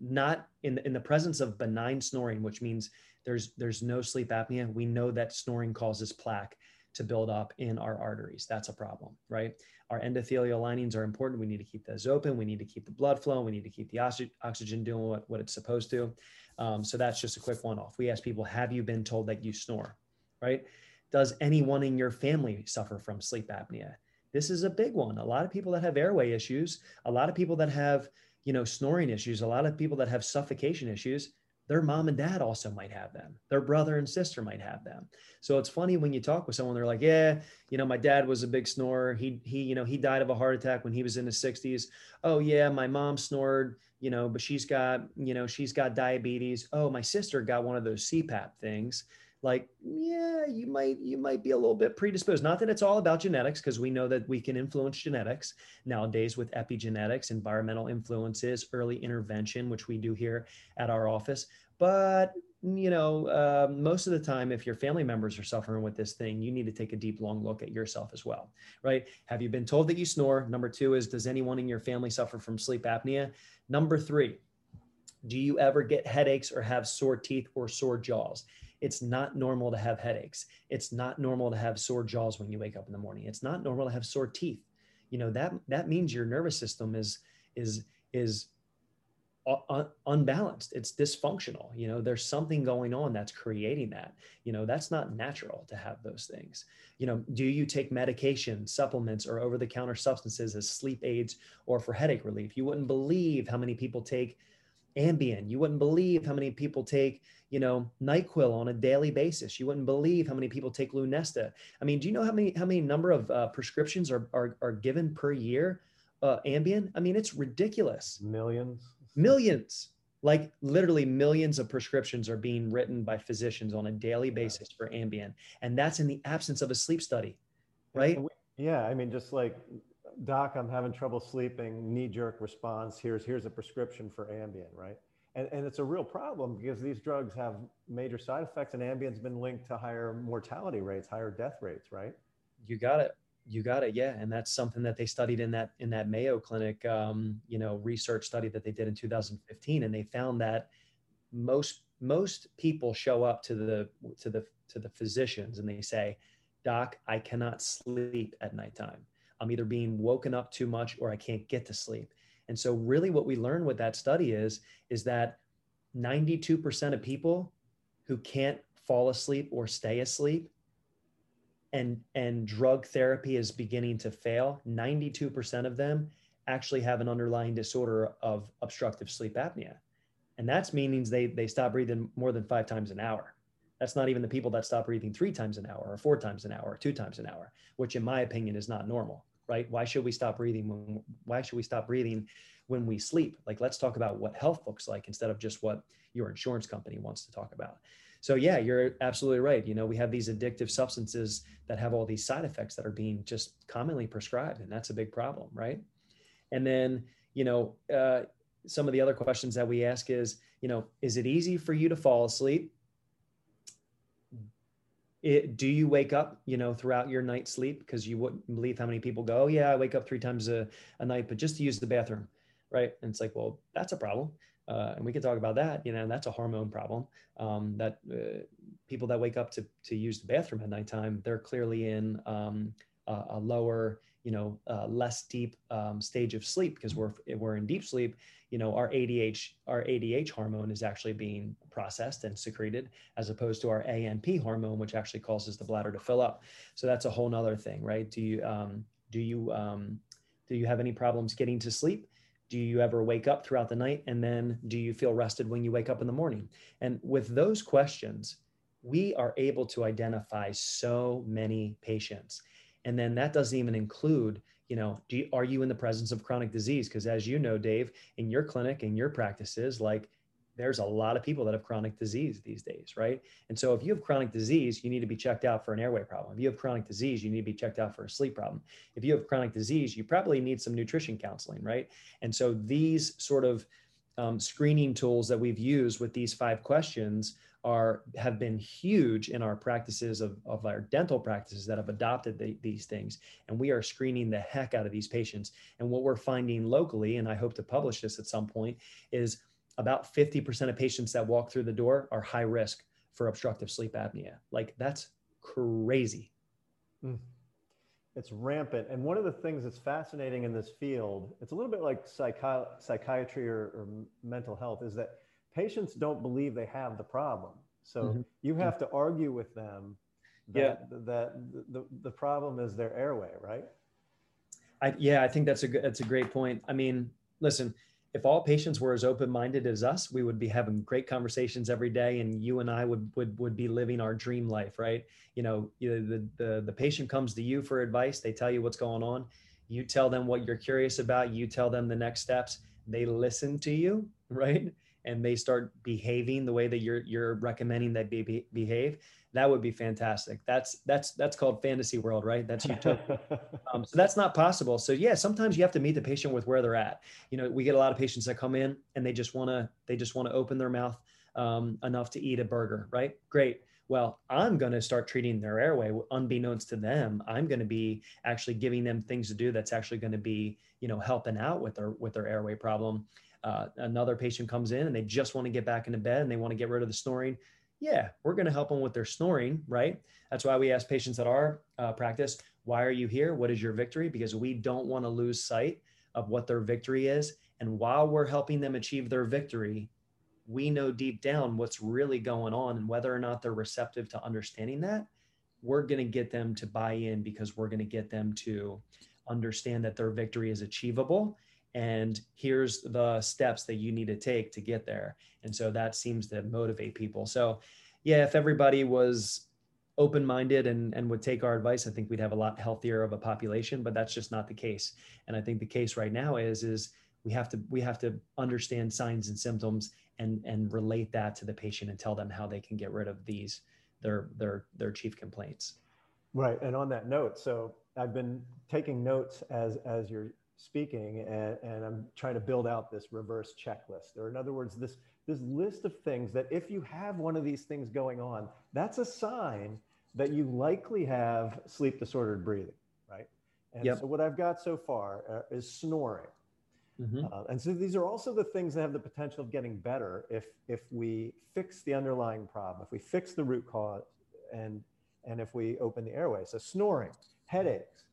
not in in the presence of benign snoring which means there's there's no sleep apnea. We know that snoring causes plaque to build up in our arteries that's a problem right our endothelial linings are important. We need to keep those open. We need to keep the blood flow. We need to keep the oxygen doing what, what it's supposed to. Um, so that's just a quick one off. We ask people, have you been told that you snore? Right? Does anyone in your family suffer from sleep apnea? This is a big one. A lot of people that have airway issues, a lot of people that have, you know, snoring issues, a lot of people that have suffocation issues, their mom and dad also might have them. Their brother and sister might have them. So it's funny when you talk with someone, they're like, yeah, you know, my dad was a big snorer. He, he, you know, he died of a heart attack when he was in his sixties. Oh yeah. My mom snored, you know, but she's got, you know, she's got diabetes. Oh, my sister got one of those CPAP things like yeah you might you might be a little bit predisposed. Not that it's all about genetics because we know that we can influence genetics nowadays with epigenetics environmental influences early intervention which we do here at our office. But you know uh, most of the time if your family members are suffering with this thing you need to take a deep long look at yourself as well right? Have you been told that you snore? Number two is does anyone in your family suffer from sleep apnea? Number three do you ever get headaches or have sore teeth or sore jaws it's not normal to have headaches. It's not normal to have sore jaws when you wake up in the morning. It's not normal to have sore teeth. You know, that that means your nervous system is is is un- unbalanced it's dysfunctional you know there's something going on that's creating that you know that's not natural to have those things you know do you take medication supplements or over the counter substances as sleep aids or for headache relief you wouldn't believe how many people take Ambien. You wouldn't believe how many people take, you know, NyQuil on a daily basis. You wouldn't believe how many people take Lunesta. I mean, do you know how many how many number of uh, prescriptions are, are are given per year? Uh, Ambien. I mean, it's ridiculous. Millions. Millions. Like literally millions of prescriptions are being written by physicians on a daily basis for Ambien, and that's in the absence of a sleep study, right? Yeah, I mean, just like doc, I'm having trouble sleeping, knee jerk response. Here's, here's a prescription for Ambien, right? And, and it's a real problem because these drugs have major side effects and Ambien's been linked to higher mortality rates, higher death rates, right? You got it. You got it. Yeah. And that's something that they studied in that, in that Mayo clinic, um, you know, research study that they did in 2015. And they found that most, most people show up to the, to the, to the physicians and they say, doc, I cannot sleep at nighttime I'm either being woken up too much or I can't get to sleep. And so really what we learned with that study is is that 92% of people who can't fall asleep or stay asleep and and drug therapy is beginning to fail, 92% of them actually have an underlying disorder of obstructive sleep apnea. And that's means they they stop breathing more than 5 times an hour. That's not even the people that stop breathing 3 times an hour or 4 times an hour or 2 times an hour, which in my opinion is not normal right? Why should we stop breathing when why should we stop breathing when we sleep? Like let's talk about what health looks like instead of just what your insurance company wants to talk about. So yeah, you're absolutely right. You know, we have these addictive substances that have all these side effects that are being just commonly prescribed, and that's a big problem, right? And then, you know, uh, some of the other questions that we ask is, you know, is it easy for you to fall asleep? It, do you wake up you know throughout your night sleep? Because you wouldn't believe how many people go oh, yeah i wake up three times a, a night but just to use the bathroom right? And it's like well that's a problem. Uh, and we can talk about that you know that's a hormone problem. Um, that uh, people that wake up to, to use the bathroom at nighttime they're clearly in um, a, a, lower you know uh, less deep um, stage of sleep because we're we're in deep sleep you know our ADH our ADH hormone is actually being processed and secreted as opposed to our ANP hormone which actually causes the bladder to fill up. So that's a whole nother thing right? Do you um, do you um, do you have any problems getting to sleep? Do you ever wake up throughout the night? And then do you feel rested when you wake up in the morning? And with those questions we are able to identify so many patients. And then that doesn't even include you know do you, are you in the presence of chronic disease because as you know dave in your clinic in your practices like there's a lot of people that have chronic disease these days, right? And so if you have chronic disease, you need to be checked out for an airway problem. If you have chronic disease, you need to be checked out for a sleep problem. If you have chronic disease, you probably need some nutrition counseling, right? And so these sort of um, screening tools that we've used with these five questions are have been huge in our practices of, of our dental practices that have adopted the, these things. And we are screening the heck out of these patients. And what we're finding locally and i hope to publish this at some point is about 50% of patients that walk through the door are high risk for obstructive sleep apnea. Like that's crazy. Mm. it's rampant. And one of the things that's fascinating in this field it's a little bit like psychi- psychiatry or, or mental health is that patients don't believe they have the problem. So mm-hmm. you have to argue with them that, yeah. that the, the problem is their airway, right? I, yeah, I think that's a that's a great point. I mean, listen, if all patients were as open-minded as us, we would be having great conversations every day, and you and I would would would be living our dream life, right? You know, the the the patient comes to you for advice. They tell you what's going on. You tell them what you're curious about. You tell them the next steps. They listen to you, <laughs> right? And they start behaving the way that you're you're recommending that they be, behave that would be fantastic. That's that's that's called fantasy world right? That's utopia <laughs> um, so that's not possible. So yeah sometimes you have to meet the patient with where they're at. You know we get a lot of patients that come in and they just want to they just want to open their mouth um, enough to eat a burger right? Great. Well i'm going to start treating their airway unbeknownst to them. I'm going to be actually giving them things to do that's actually going to be you know helping out with their with their airway problem uh, another patient comes in and they just want to get back into bed and they want to get rid of the snoring. Yeah we're going to help them with their snoring right? That's why we ask patients at our uh, practice why are you here? What is your victory? Because we don't want to lose sight of what their victory is. And while we're helping them achieve their victory we know deep down what's really going on and whether or not they're receptive to understanding that. We're going to get them to buy in because we're going to get them to understand that their victory is achievable and here's the steps that you need to take to get there. And so that seems to motivate people. So yeah if everybody was open-minded and, and would take our advice i think we'd have a lot healthier of a population but that's just not the case. And i think the case right now is is we have to we have to understand signs and symptoms and and relate that to the patient and tell them how they can get rid of these their their their chief complaints. Right. And on that note so i've been taking notes as as you're speaking and, and I'm trying to build out this reverse checklist or in other words this this list of things that if you have one of these things going on that's a sign that you likely have sleep disordered breathing right and yep. so what I've got so far uh, is snoring mm-hmm. uh, and so these are also the things that have the potential of getting better if if we fix the underlying problem if we fix the root cause and and if we open the airway so snoring headaches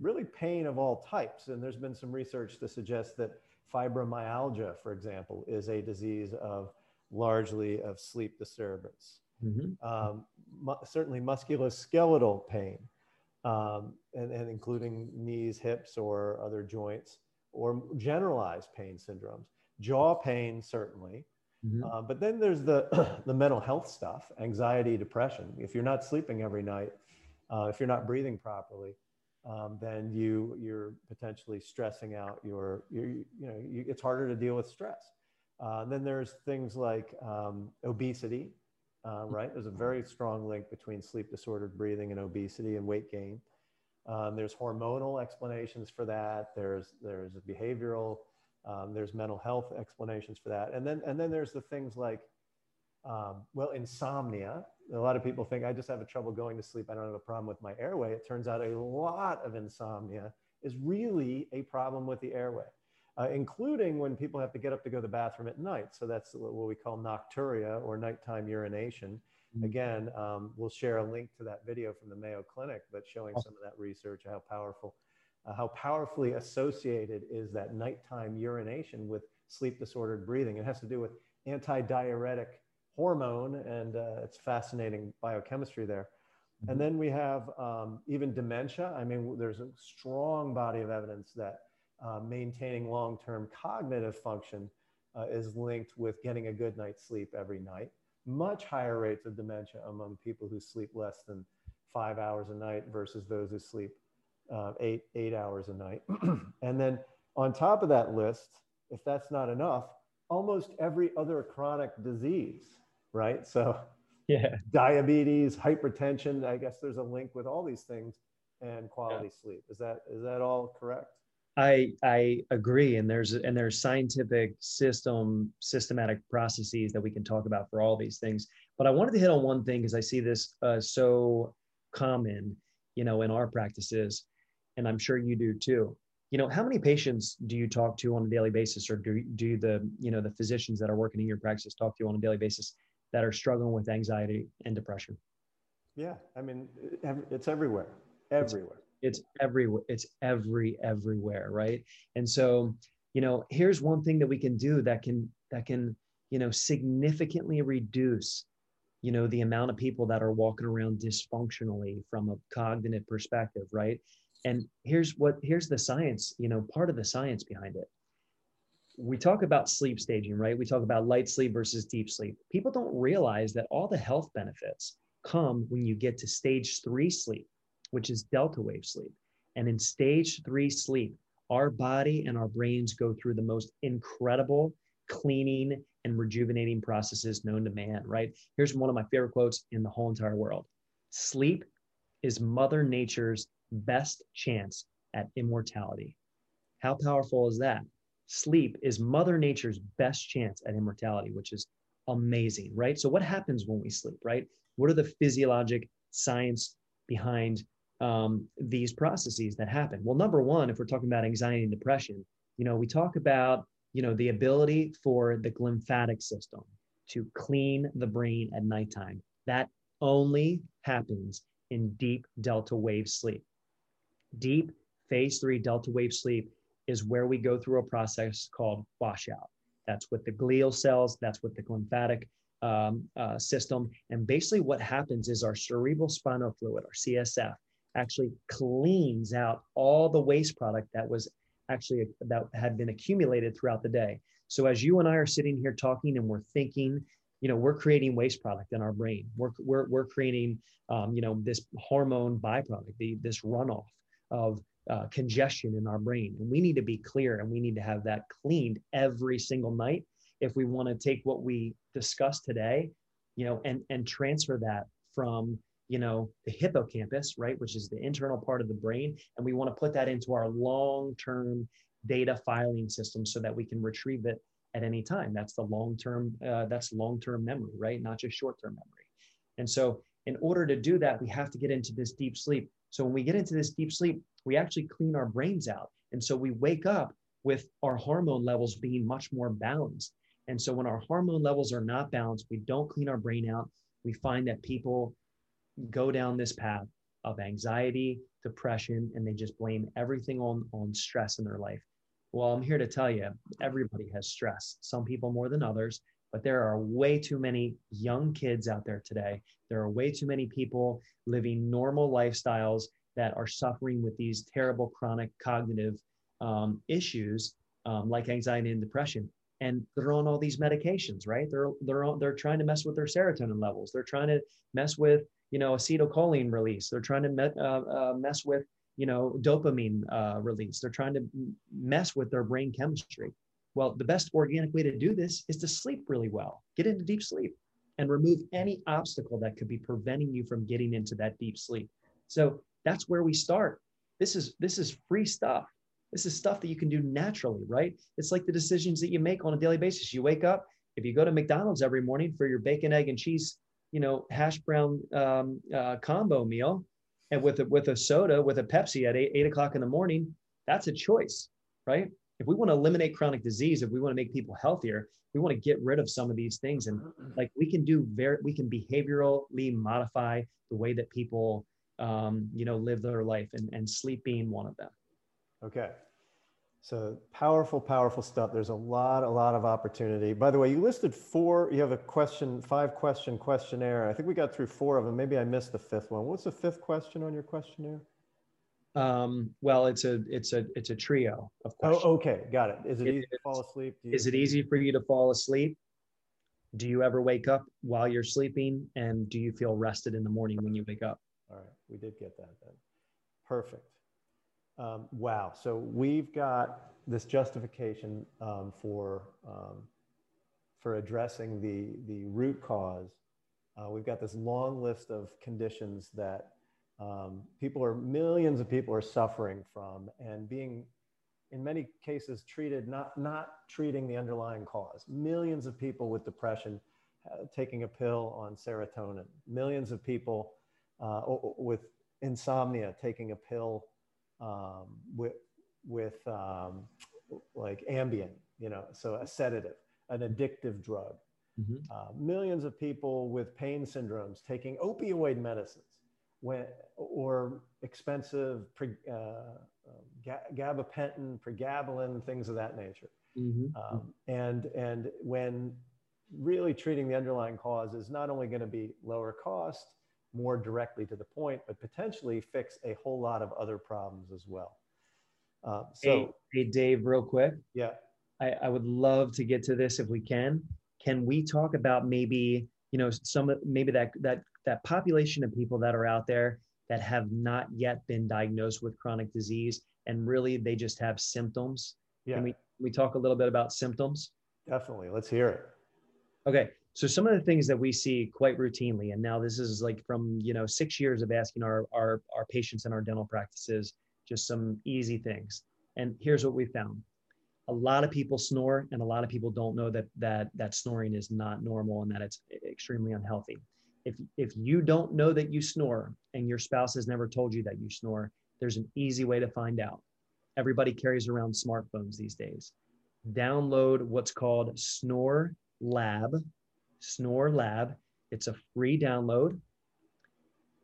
really pain of all types. And there's been some research to suggest that fibromyalgia, for example, is a disease of largely of sleep disturbance. Mm-hmm. Um, mu- certainly musculoskeletal pain, um, and, and including knees, hips, or other joints, or generalized pain syndromes. Jaw pain, certainly. Mm-hmm. Uh, but then there's the, <clears throat> the mental health stuff, anxiety, depression. If you're not sleeping every night, uh, if you're not breathing properly, um, then you you're potentially stressing out your, your you know you, it's harder to deal with stress. Uh, then there's things like um, obesity, uh, right? There's a very strong link between sleep disordered breathing and obesity and weight gain. Um, there's hormonal explanations for that. There's there's behavioral. Um, there's mental health explanations for that, and then and then there's the things like um, well, insomnia. A lot of people think I just have a trouble going to sleep. I don't have a problem with my airway. It turns out a lot of insomnia is really a problem with the airway, uh, including when people have to get up to go to the bathroom at night. So that's what we call nocturia or nighttime urination. Mm-hmm. Again, um, we'll share a link to that video from the Mayo Clinic, but showing some of that research, how powerful, uh, how powerfully associated is that nighttime urination with sleep disordered breathing. It has to do with anti-diuretic hormone, and uh, it's fascinating biochemistry there. Mm-hmm. And then we have um, even dementia. I mean, there's a strong body of evidence that uh, maintaining long term cognitive function uh, is linked with getting a good night's sleep every night. Much higher rates of dementia among people who sleep less than five hours a night versus those who sleep uh, eight, eight hours a night. <clears throat> and then on top of that list, if that's not enough, almost every other chronic disease, right? So, yeah, diabetes, hypertension. I guess there's a link with all these things and quality yeah. sleep. Is that is that all correct? I I agree, and there's and there's scientific system systematic processes that we can talk about for all these things. But I wanted to hit on one thing because I see this uh, so common, you know, in our practices, and I'm sure you do too. You know, how many patients do you talk to on a daily basis, or do do the you know the physicians that are working in your practice talk to you on a daily basis that are struggling with anxiety and depression? Yeah, I mean, it's everywhere, everywhere. it's everywhere it's every everywhere right? And so you know here's one thing that we can do that can that can you know significantly reduce you know the amount of people that are walking around dysfunctionally from a cognitive perspective right? And here's what here's the science you know part of the science behind it we talk about sleep staging right we talk about light sleep versus deep sleep people don't realize that all the health benefits come when you get to stage 3 sleep which is delta wave sleep. And in stage three sleep, our body and our brains go through the most incredible cleaning and rejuvenating processes known to man, right? Here's one of my favorite quotes in the whole entire world Sleep is Mother Nature's best chance at immortality. How powerful is that? Sleep is Mother Nature's best chance at immortality, which is amazing, right? So, what happens when we sleep, right? What are the physiologic science behind um, these processes that happen? Well, number one, if we're talking about anxiety and depression, you know, we talk about, you know, the ability for the glymphatic system to clean the brain at nighttime. That only happens in deep delta wave sleep. Deep phase three delta wave sleep is where we go through a process called washout. That's with the glial cells, that's with the lymphatic um, uh, system. And basically, what happens is our cerebral spinal fluid, our CSF, actually cleans out all the waste product that was actually that had been accumulated throughout the day. So as you and I are sitting here talking and we're thinking, you know, we're creating waste product in our brain. We're we're we're creating, um, you know, this hormone byproduct, the this runoff of uh, congestion in our brain, and we need to be clear and we need to have that cleaned every single night if we want to take what we discussed today, you know, and and transfer that from you know the hippocampus right which is the internal part of the brain. And we want to put that into our long-term data filing system so that we can retrieve it at any time. That's the long-term uh, that's long-term memory right not just short-term memory. And so in order to do that we have to get into this deep sleep. So when we get into this deep sleep we actually clean our brains out and so we wake up with our hormone levels being much more balanced and so when our hormone levels are not balanced we don't clean our brain out we find that people go down this path of anxiety, depression, and they just blame everything on, on stress in their life. Well, I'm here to tell you, everybody has stress, some people more than others, but there are way too many young kids out there today. There are way too many people living normal lifestyles that are suffering with these terrible chronic cognitive um, issues um, like anxiety and depression. And they're on all these medications, right? They're they're on, they're trying to mess with their serotonin levels. They're trying to mess with you know, acetylcholine release. They're trying to uh, uh, mess with, you know, dopamine uh, release. They're trying to mess with their brain chemistry. Well, the best organic way to do this is to sleep really well, get into deep sleep, and remove any obstacle that could be preventing you from getting into that deep sleep. So that's where we start. This is this is free stuff. This is stuff that you can do naturally, right? It's like the decisions that you make on a daily basis. You wake up, if you go to McDonald's every morning for your bacon, egg, and cheese you know, hash brown um, uh, combo meal and with a, with a soda, with a Pepsi at eight, eight o'clock in the morning, that's a choice, right? If we want to eliminate chronic disease, if we want to make people healthier, we want to get rid of some of these things. And like we can do very, we can behaviorally modify the way that people, um, you know, live their life and, and sleep being one of them. Okay. So powerful, powerful stuff. There's a lot, a lot of opportunity. By the way, you listed four, you have a question, five question questionnaire. I think we got through four of them. Maybe I missed the fifth one. What's the fifth question on your questionnaire? Um, well, it's a, it's a, it's a trio of oh, questions. Oh, okay. Got it. Is it, it easy to fall asleep? You... Is it easy for you to fall asleep? Do you ever wake up while you're sleeping? And do you feel rested in the morning when you wake up? All right. We did get that then. Perfect. Um, wow. So we've got this justification um, for um, for addressing the, the root cause. Uh, we've got this long list of conditions that um, people are, millions of people are suffering from and being, in many cases, treated, not, not treating the underlying cause. Millions of people with depression uh, taking a pill on serotonin, millions of people uh, with insomnia taking a pill um, with, with um, like Ambien, you know, so a sedative, an addictive drug. Mm-hmm. Uh, millions of people with pain syndromes taking opioid medicines when, or expensive pre, uh, gabapentin, pregabalin, things of that nature. Mm-hmm. Um, and, and when really treating the underlying cause is not only going to be lower cost, more directly to the point, but potentially fix a whole lot of other problems as well. Uh, so, hey, hey, Dave, real quick. Yeah. I, I would love to get to this if we can. Can we talk about maybe, you know, some maybe that that that population of people that are out there that have not yet been diagnosed with chronic disease and really they just have symptoms? Yeah. Can we we talk a little bit about symptoms? Definitely. Let's hear it. Okay. So some of the things that we see quite routinely, and now this is like from you know six years of asking our our, our patients in our dental practices just some easy things. And here's what we found. A lot of people snore and a lot of people don't know that that that snoring is not normal and that it's extremely unhealthy. If if you don't know that you snore and your spouse has never told you that you snore, there's an easy way to find out. Everybody carries around smartphones these days. Download what's called Snore Lab. Snore Lab. It's a free download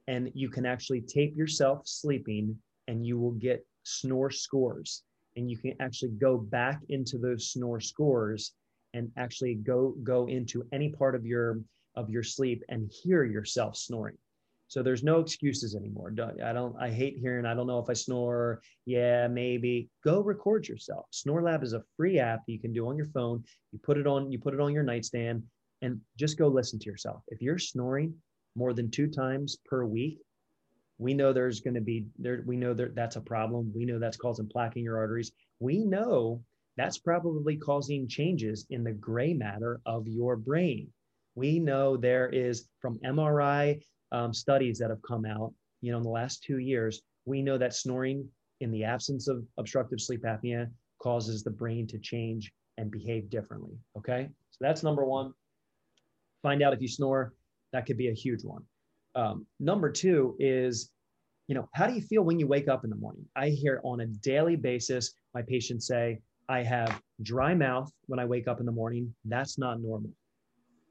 and you can actually tape yourself sleeping and you will get snore scores. And you can actually go back into those snore scores and actually go go into any part of your of your sleep and hear yourself snoring. So there's no excuses anymore. I don't i hate hearing i don't know if i snore. Yeah maybe. Go record yourself. Snore lab is a free app you can do on your phone. You put it on you put it on your nightstand and just go listen to yourself. If you're snoring more than two times per week we know there's going to be there we know that that's a problem. We know that's causing plaque in your arteries. We know that's probably causing changes in the gray matter of your brain. We know there is from mri um, studies that have come out you know in the last two years we know that snoring in the absence of obstructive sleep apnea causes the brain to change and behave differently okay? So that's number one find out if you snore that could be a huge one um, number two is, you know, how do you feel when you wake up in the morning? I hear on a daily basis my patients say, I have dry mouth when I wake up in the morning. That's not normal,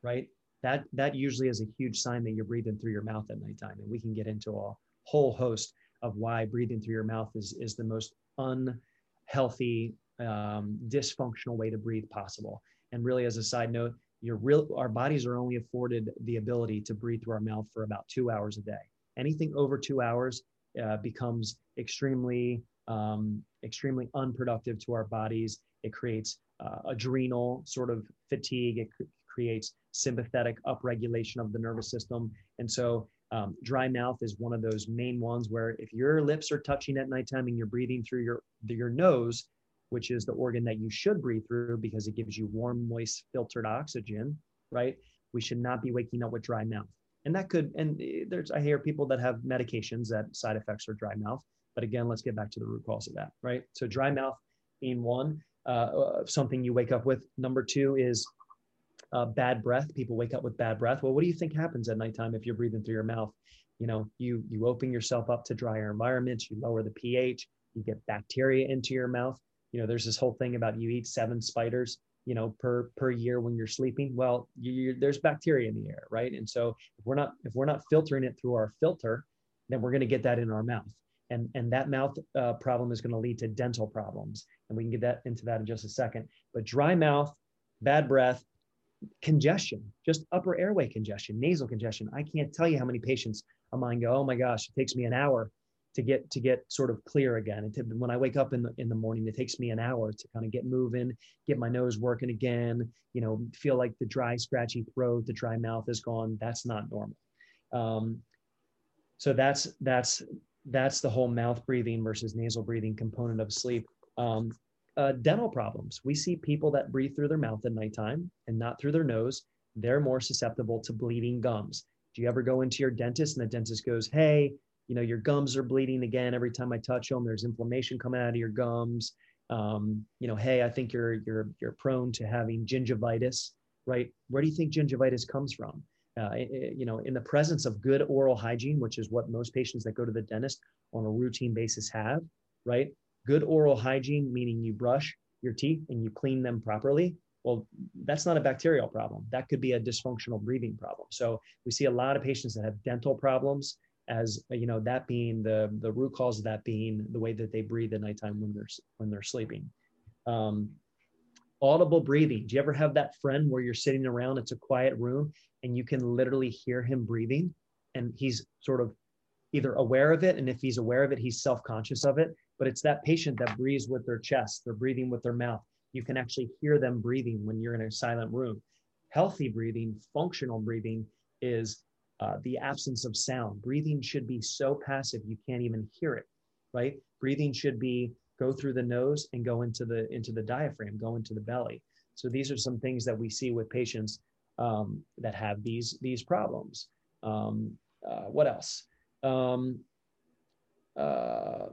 right? That that usually is a huge sign that you're breathing through your mouth at nighttime, and we can get into a whole host of why breathing through your mouth is is the most unhealthy, um, dysfunctional way to breathe possible. And really, as a side note, real our bodies are only afforded the ability to breathe through our mouth for about two hours a day. Anything over two hours uh, becomes extremely um, extremely unproductive to our bodies. It creates uh, adrenal sort of fatigue. It cr- creates sympathetic upregulation of the nervous system. And so um, dry mouth is one of those main ones where if your lips are touching at nighttime and you're breathing through your your nose which is the organ that you should breathe through because it gives you warm, moist, filtered oxygen, right? We should not be waking up with dry mouth. And that could, and eh, there's, I hear people that have medications that side effects are dry mouth. But again, let's get back to the root cause of that, right? So dry mouth being one, uh, uh, something you wake up with. Number two is uh, bad breath. People wake up with bad breath. Well, what do you think happens at nighttime if you're breathing through your mouth? You know, you you open yourself up to drier environments. You lower the pH. You get bacteria into your mouth you know there's this whole thing about you eat seven spiders you know per per year when you're sleeping. Well you, there's bacteria in the air right? And so if we're not if we're not filtering it through our filter then we're going to get that in our mouth. And and that mouth uh, problem is going to lead to dental problems. And we can get that into that in just a second. But dry mouth bad breath congestion just upper airway congestion nasal congestion. I can't tell you how many patients of mine go oh my gosh it takes me an hour to get to get sort of clear again. And to, when I wake up in the in the morning, it takes me an hour to kind of get moving, get my nose working again. You know, feel like the dry, scratchy throat, the dry mouth is gone. That's not normal. Um, so that's that's that's the whole mouth breathing versus nasal breathing component of sleep. Um, uh, dental problems. We see people that breathe through their mouth at nighttime and not through their nose. They're more susceptible to bleeding gums. Do you ever go into your dentist and the dentist goes, Hey, you know, your gums are bleeding again every time I touch them. There's inflammation coming out of your gums. Um, you know, hey, I think you're you're you're prone to having gingivitis, right? Where do you think gingivitis comes from? Uh, it, you know, in the presence of good oral hygiene, which is what most patients that go to the dentist on a routine basis have, right? Good oral hygiene, meaning you brush your teeth and you clean them properly. Well, that's not a bacterial problem. That could be a dysfunctional breathing problem. So we see a lot of patients that have dental problems as you know that being the the root cause of that being the way that they breathe at nighttime when they're when they're sleeping. Um, audible breathing. Do you ever have that friend where you're sitting around it's a quiet room and you can literally hear him breathing? And he's sort of either aware of it and if he's aware of it he's self-conscious of it but it's that patient that breathes with their chest they're breathing with their mouth. You can actually hear them breathing when you're in a silent room. Healthy breathing functional breathing is uh, the absence of sound breathing should be so passive you can't even hear it right breathing should be go through the nose and go into the into the diaphragm go into the belly so these are some things that we see with patients um, that have these these problems. Um, uh, what else? Um, uh,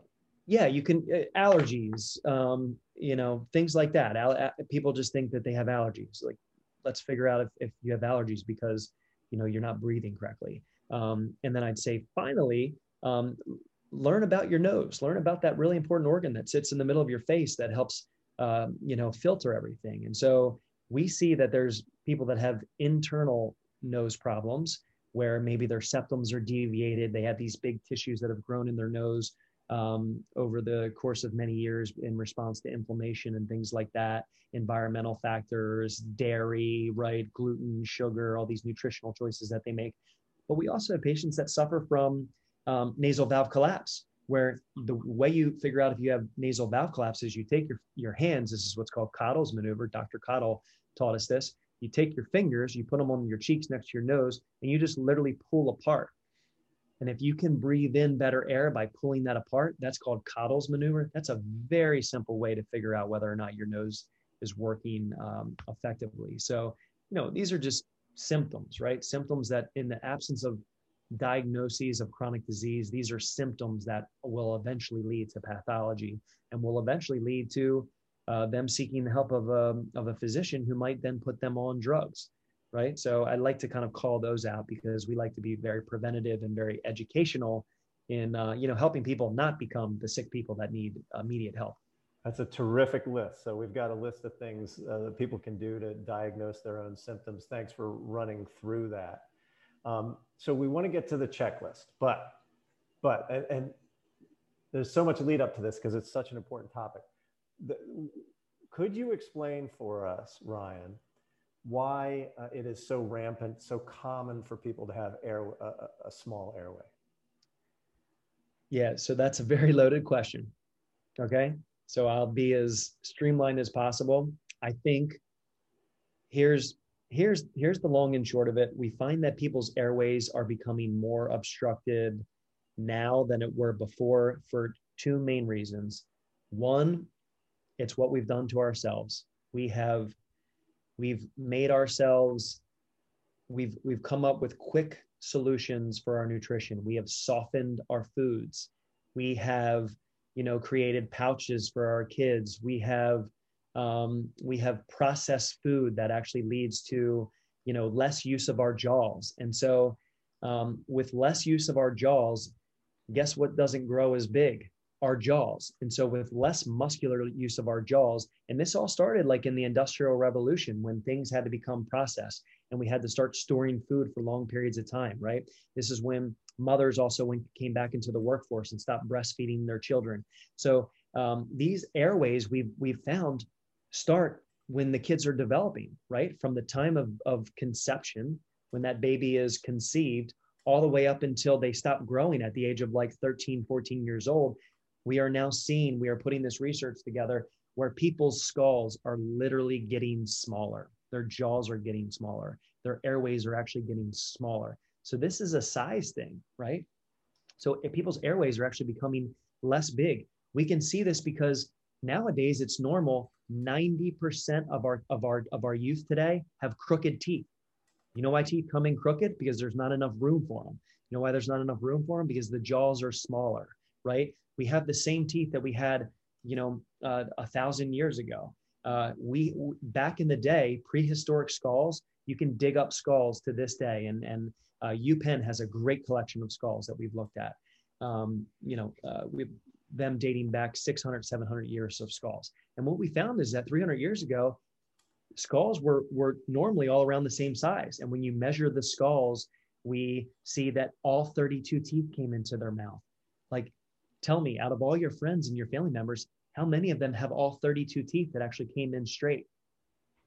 yeah, you can uh, allergies. Um, you know, things like that. Al- people just think that they have allergies. Like, let's figure out if, if you have allergies because you know you're not breathing correctly. Um, and then I'd say finally, um, learn about your nose. Learn about that really important organ that sits in the middle of your face that helps uh, you know filter everything. And so we see that there's people that have internal nose problems where maybe their septums are deviated. They have these big tissues that have grown in their nose um, over the course of many years in response to inflammation and things like that, environmental factors, dairy, right, gluten, sugar, all these nutritional choices that they make. But we also have patients that suffer from um, nasal valve collapse, where the way you figure out if you have nasal valve collapse is you take your, your hands, this is what's called Cottle's maneuver. Dr. Cottle taught us this. You take your fingers, you put them on your cheeks next to your nose, and you just literally pull apart. And if you can breathe in better air by pulling that apart, that's called Cottle's maneuver. That's a very simple way to figure out whether or not your nose is working um, effectively. So, you know, these are just symptoms, right? Symptoms that, in the absence of diagnoses of chronic disease, these are symptoms that will eventually lead to pathology and will eventually lead to uh, them seeking the help of a, of a physician who might then put them on drugs right? So i like to kind of call those out because we like to be very preventative and very educational in uh, you know helping people not become the sick people that need immediate help. That's a terrific list. So we've got a list of things uh, that people can do to diagnose their own symptoms. Thanks for running through that. Um, so we want to get to the checklist but but and, and there's so much lead up to this because it's such an important topic. The, could you explain for us, Ryan, why uh, it is so rampant, so common for people to have air, uh, a small airway? Yeah, so that's a very loaded question. Okay, so I'll be as streamlined as possible. I think here's here's here's the long and short of it. We find that people's airways are becoming more obstructed now than it were before for two main reasons. One, it's what we've done to ourselves. We have we've made ourselves we've we've come up with quick solutions for our nutrition. We have softened our foods. We have you know created pouches for our kids. We have um, we have processed food that actually leads to you know less use of our jaws and so um, with less use of our jaws guess what doesn't grow as big our jaws. And so, with less muscular use of our jaws, and this all started like in the Industrial Revolution when things had to become processed and we had to start storing food for long periods of time, right? This is when mothers also went, came back into the workforce and stopped breastfeeding their children. So, um, these airways we've, we've found start when the kids are developing, right? From the time of, of conception, when that baby is conceived, all the way up until they stop growing at the age of like 13, 14 years old we are now seeing, we are putting this research together where people's skulls are literally getting smaller. Their jaws are getting smaller. Their airways are actually getting smaller. So this is a size thing, right? So if people's airways are actually becoming less big. We can see this because Nowadays, it's normal. 90% of our of our of our youth today have crooked teeth. You know why teeth come in crooked? Because there's not enough room for them. You know why there's not enough room for them? Because the jaws are smaller, right? We have the same teeth that we had, you know, uh, a thousand years ago. Uh, we back in the day, prehistoric skulls. You can dig up skulls to this day, and and uh, UPenn has a great collection of skulls that we've looked at. Um, you know, uh, we've them dating back 600, 700 years of skulls. And what we found is that 300 years ago, skulls were, were normally all around the same size. And when you measure the skulls, we see that all 32 teeth came into their mouth. Like, tell me, out of all your friends and your family members, how many of them have all 32 teeth that actually came in straight?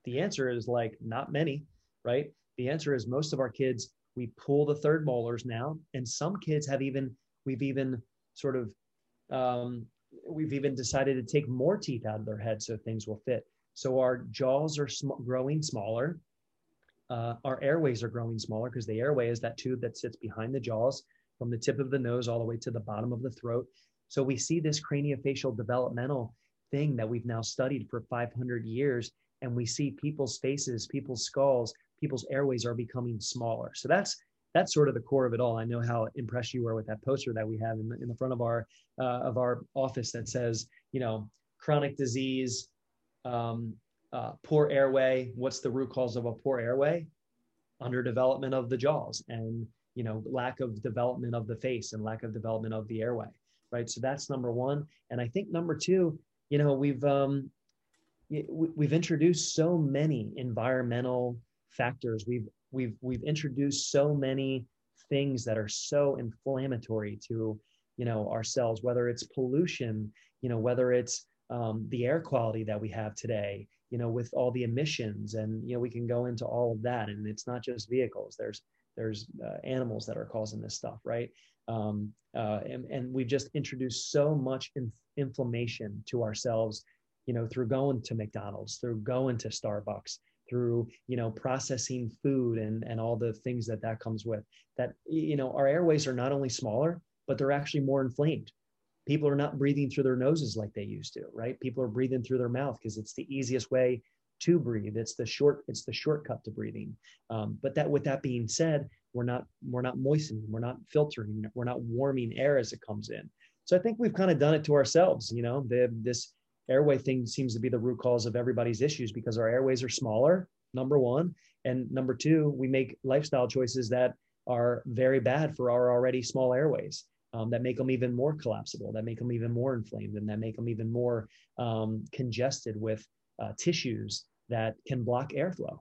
The answer is like, not many, right? The answer is most of our kids, we pull the third molars now. And some kids have even, we've even sort of um, we've even decided to take more teeth out of their head so things will fit. So our jaws are sm- growing smaller. Uh, our airways are growing smaller because the airway is that tube that sits behind the jaws from the tip of the nose all the way to the bottom of the throat. So we see this craniofacial developmental thing that we've now studied for 500 years. And we see people's faces, people's skulls, people's airways are becoming smaller. So that's that's sort of the core of it all. I know how impressed you were with that poster that we have in the, in the front of our uh, of our office that says, you know, chronic disease, um, uh, poor airway. What's the root cause of a poor airway? Underdevelopment of the jaws and you know lack of development of the face and lack of development of the airway. Right. So that's number one. And I think number two, you know, we've um, we've introduced so many environmental factors. We've we've we've introduced so many things that are so inflammatory to you know ourselves whether it's pollution you know whether it's um, the air quality that we have today you know with all the emissions and you know we can go into all of that and it's not just vehicles there's there's uh, animals that are causing this stuff right? Um, uh, and, and we've just introduced so much in, inflammation to ourselves you know through going to mcdonald's through going to starbucks through you know processing food and and all the things that that comes with that you know our airways are not only smaller but they're actually more inflamed. People are not breathing through their noses like they used to right? People are breathing through their mouth because it's the easiest way to breathe it's the short it's the shortcut to breathing um, but that with that being said we're not we're not moistening we're not filtering we're not warming air as it comes in so i think we've kind of done it to ourselves you know the, this airway thing seems to be the root cause of everybody's issues because our airways are smaller, number one. And number two, we make lifestyle choices that are very bad for our already small airways. Um, that make them even more collapsible, that make them even more inflamed, and that make them even more um, congested with uh, tissues that can block airflow.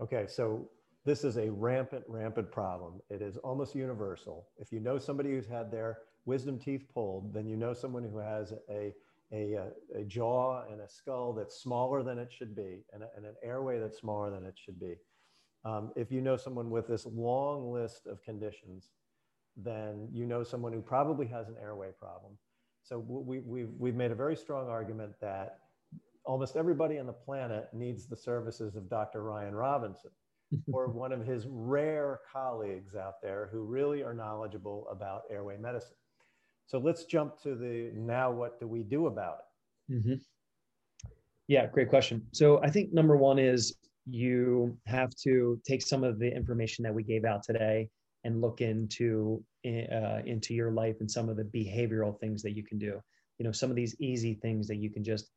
Okay, so this is a rampant, rampant problem. It is almost universal. If you know somebody who's had their wisdom teeth pulled, then you know someone who has a a, a, jaw and a skull that's smaller than it should be and, a, and an airway that's smaller than it should be. Um, if you know someone with this long list of conditions, then you know someone who probably has an airway problem. So we, we've, we've made a very strong argument that almost everybody on the planet needs the services of Dr. Ryan Robinson <laughs> or one of his rare colleagues out there who really are knowledgeable about airway medicine. So let's jump to the now what do we do about it? Mm-hmm. Yeah, great question. So I think number one is you have to take some of the information that we gave out today and look into uh, into your life and some of the behavioral things that you can do. You know, some of these easy things that you can just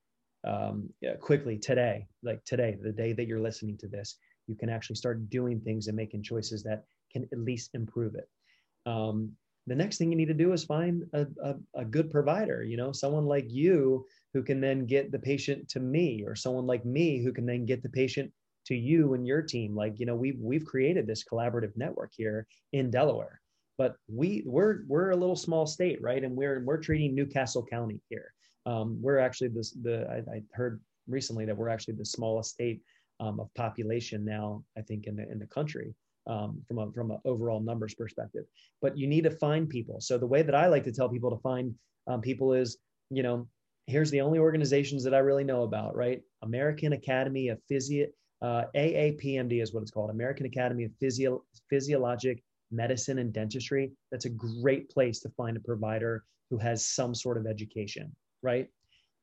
um, quickly today, like today, the day that you're listening to this, you can actually start doing things and making choices that can at least improve it. Um, the next thing you need to do is find a, a, a, good provider you know someone like you who can then get the patient to me or someone like me who can then get the patient to you and your team. Like you know we've we've created this collaborative network here in delaware but we we're we're a little small state right? And we're we're treating New Castle county here um, we're actually this the I, I, heard recently that we're actually the smallest state um, of population now i think in the in the country um, from from an overall numbers perspective. But you need to find people. So the way that I like to tell people to find um, people is, you know, here's the only organizations that I really know about, right? American Academy of Physio, uh, AAPMD is what it's called, American Academy of Physio- Physiologic Medicine and Dentistry. That's a great place to find a provider who has some sort of education, right?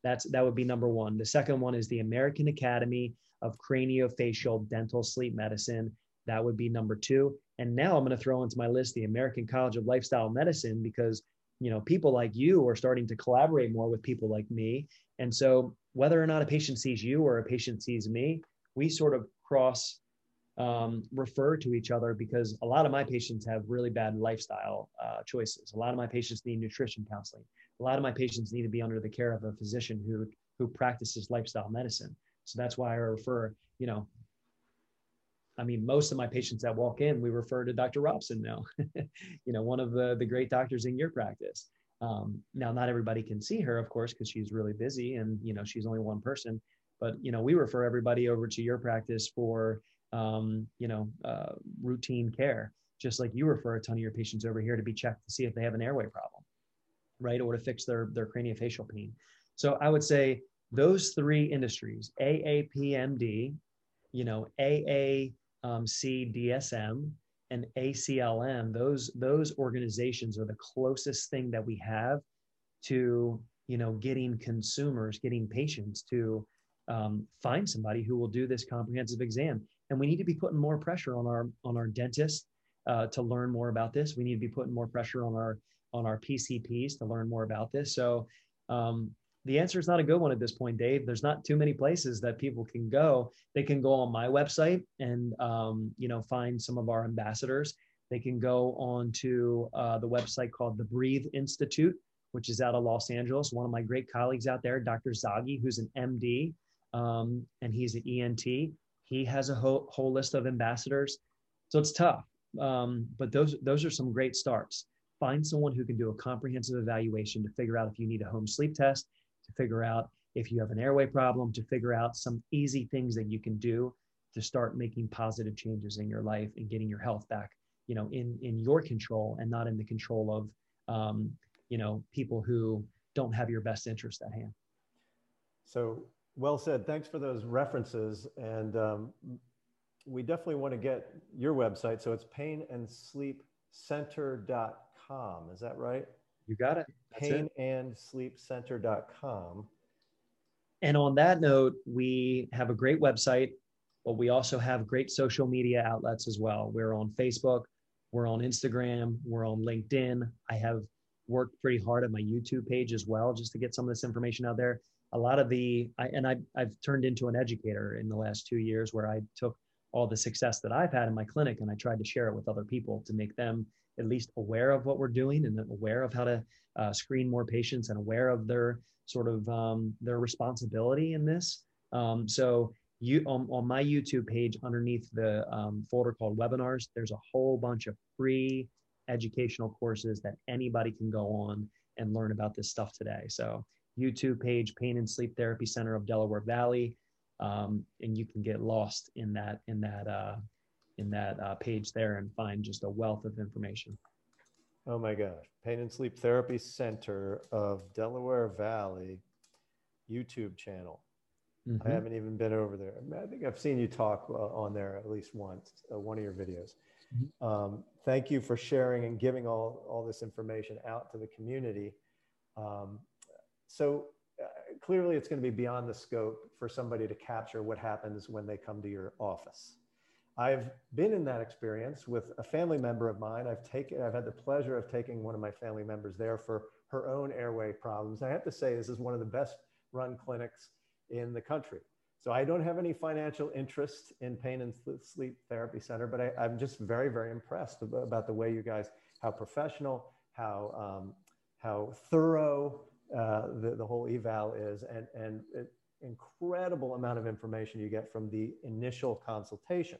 That's that would be number one. The second one is the American Academy of Craniofacial Dental Sleep Medicine. That would be number two. And now I'm going to throw into my list the American College of Lifestyle Medicine because you know people like you are starting to collaborate more with people like me. And so whether or not a patient sees you or a patient sees me, we sort of cross um, refer to each other because a lot of my patients have really bad lifestyle uh, choices. A lot of my patients need nutrition counseling. A lot of my patients need to be under the care of a physician who who practices lifestyle medicine. So that's why I refer, you know, I mean, most of my patients that walk in, we refer to Dr. Robson now, <laughs> you know, one of the, the great doctors in your practice. Um, now, not everybody can see her, of course, because she's really busy and, you know, she's only one person. But, you know, we refer everybody over to your practice for, um, you know, uh, routine care, just like you refer a ton of your patients over here to be checked to see if they have an airway problem, right? Or to fix their, their craniofacial pain. So I would say those three industries, AAPMD, you know, AACDSM, and ACLM, those those organizations are the closest thing that we have to you know getting consumers, getting patients to um, find somebody who will do this comprehensive exam. And we need to be putting more pressure on our on our dentists uh, to learn more about this. We need to be putting more pressure on our on our PCPs to learn more about this. So um, the answer is not a good one at this point, Dave. There's not too many places that people can go. They can go on my website and um, you know find some of our ambassadors. They can go on to uh, the website called the Breathe Institute, which is out of Los Angeles. One of my great colleagues out there, Dr. Zaghi, who's an MD, um, and he's an ENT. He has a whole, whole list of ambassadors. So it's tough, um, but those those are some great starts. Find someone who can do a comprehensive evaluation to figure out if you need a home sleep test to figure out if you have an airway problem, to figure out some easy things that you can do to start making positive changes in your life and getting your health back, you know, in in your control and not in the control of, um, you know, people who don't have your best interest at hand. So well said. Thanks for those references. And um, we definitely want to get your website. So it's painandsleepcenter.com. Is that right? You got it. painandsleepcenter.com. And on that note, we have a great website, but we also have great social media outlets as well. We're on Facebook, we're on Instagram, we're on LinkedIn. I have worked pretty hard at my YouTube page as well, just to get some of this information out there. A lot of the, I, and I, I've turned into an educator in the last two years where I took all the success that I've had in my clinic and I tried to share it with other people to make them at least aware of what we're doing and aware of how to uh, screen more patients and aware of their sort of um, their responsibility in this. Um, so you on, on, my YouTube page underneath the um, folder called webinars, there's a whole bunch of free educational courses that anybody can go on and learn about this stuff today. So YouTube page, Pain and Sleep Therapy Center of Delaware Valley, um, and you can get lost in that in that uh, in that uh, page there and find just a wealth of information. Oh my gosh. Pain and Sleep Therapy Center of Delaware Valley YouTube channel. Mm-hmm. I haven't even been over there. I think I've seen you talk uh, on there at least once, uh, one of your videos. Mm-hmm. Um, thank you for sharing and giving all, all this information out to the community. Um, so uh, clearly, it's going to be beyond the scope for somebody to capture what happens when they come to your office. I've been in that experience with a family member of mine. I've taken, I've had the pleasure of taking one of my family members there for her own airway problems. I have to say, this is one of the best run clinics in the country. So I don't have any financial interest in Pain and Sleep Therapy Center, but I, am just very, very impressed about the way you guys, how professional, how um, how thorough uh, the, the whole eval is, and and incredible amount of information you get from the initial consultation.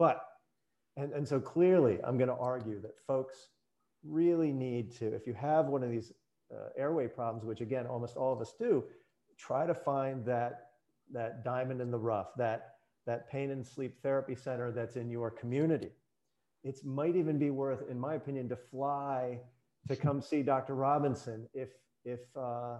But, and, and so clearly, I'm going to argue that folks really need to, if you have one of these uh, airway problems, which again, almost all of us do, try to find that, that diamond in the rough, that, that pain and sleep therapy center that's in your community. It might even be worth, in my opinion, to fly to come see Dr. Robinson if, if, uh,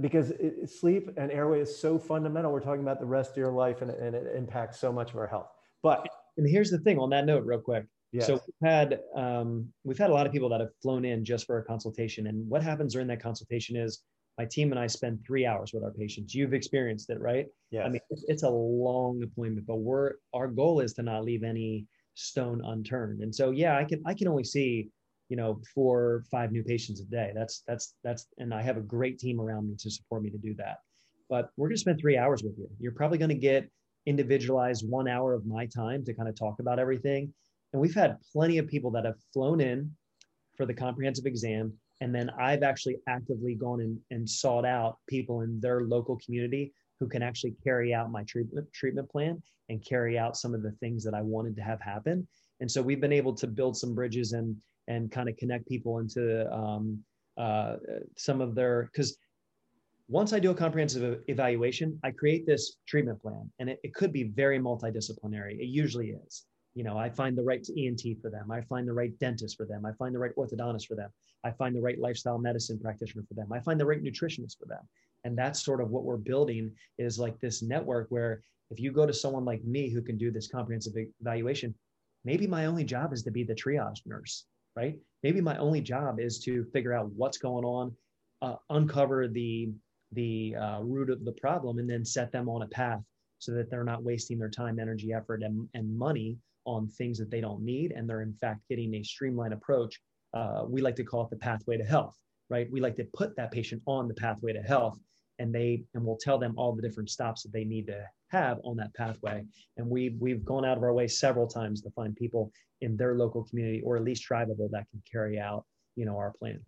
because it, sleep and airway is so fundamental. We're talking about the rest of your life and, and it impacts so much of our health. But and here's the thing on that note, real quick. Yes. So we've had um, we've had a lot of people that have flown in just for a consultation, and what happens during that consultation is my team and I spend three hours with our patients. You've experienced it, right? Yeah. I mean, it's a long appointment, but we're our goal is to not leave any stone unturned. And so, yeah, I can I can only see, you know, four five new patients a day. That's that's that's, and I have a great team around me to support me to do that. But we're going to spend three hours with you. You're probably going to get individualized one hour of my time to kind of talk about everything. And we've had plenty of people that have flown in for the comprehensive exam. And then I've actually actively gone and, and sought out people in their local community who can actually carry out my treatment treatment plan and carry out some of the things that I wanted to have happen. And so we've been able to build some bridges and and kind of connect people into um, uh, some of their because once I do a comprehensive evaluation, I create this treatment plan, and it, it could be very multidisciplinary. It usually is. You know, I find the right ENT for them. I find the right dentist for them. I find the right orthodontist for them. I find the right lifestyle medicine practitioner for them. I find the right nutritionist for them. And that's sort of what we're building is like this network where if you go to someone like me who can do this comprehensive evaluation, maybe my only job is to be the triage nurse, right? Maybe my only job is to figure out what's going on, uh, uncover the the uh, root of the problem, and then set them on a path so that they're not wasting their time, energy, effort, and, and money on things that they don't need, and they're in fact getting a streamlined approach. Uh, we like to call it the pathway to health, right? We like to put that patient on the pathway to health, and they and we'll tell them all the different stops that they need to have on that pathway. And we we've gone out of our way several times to find people in their local community or at least tribal that can carry out, you know, our plan.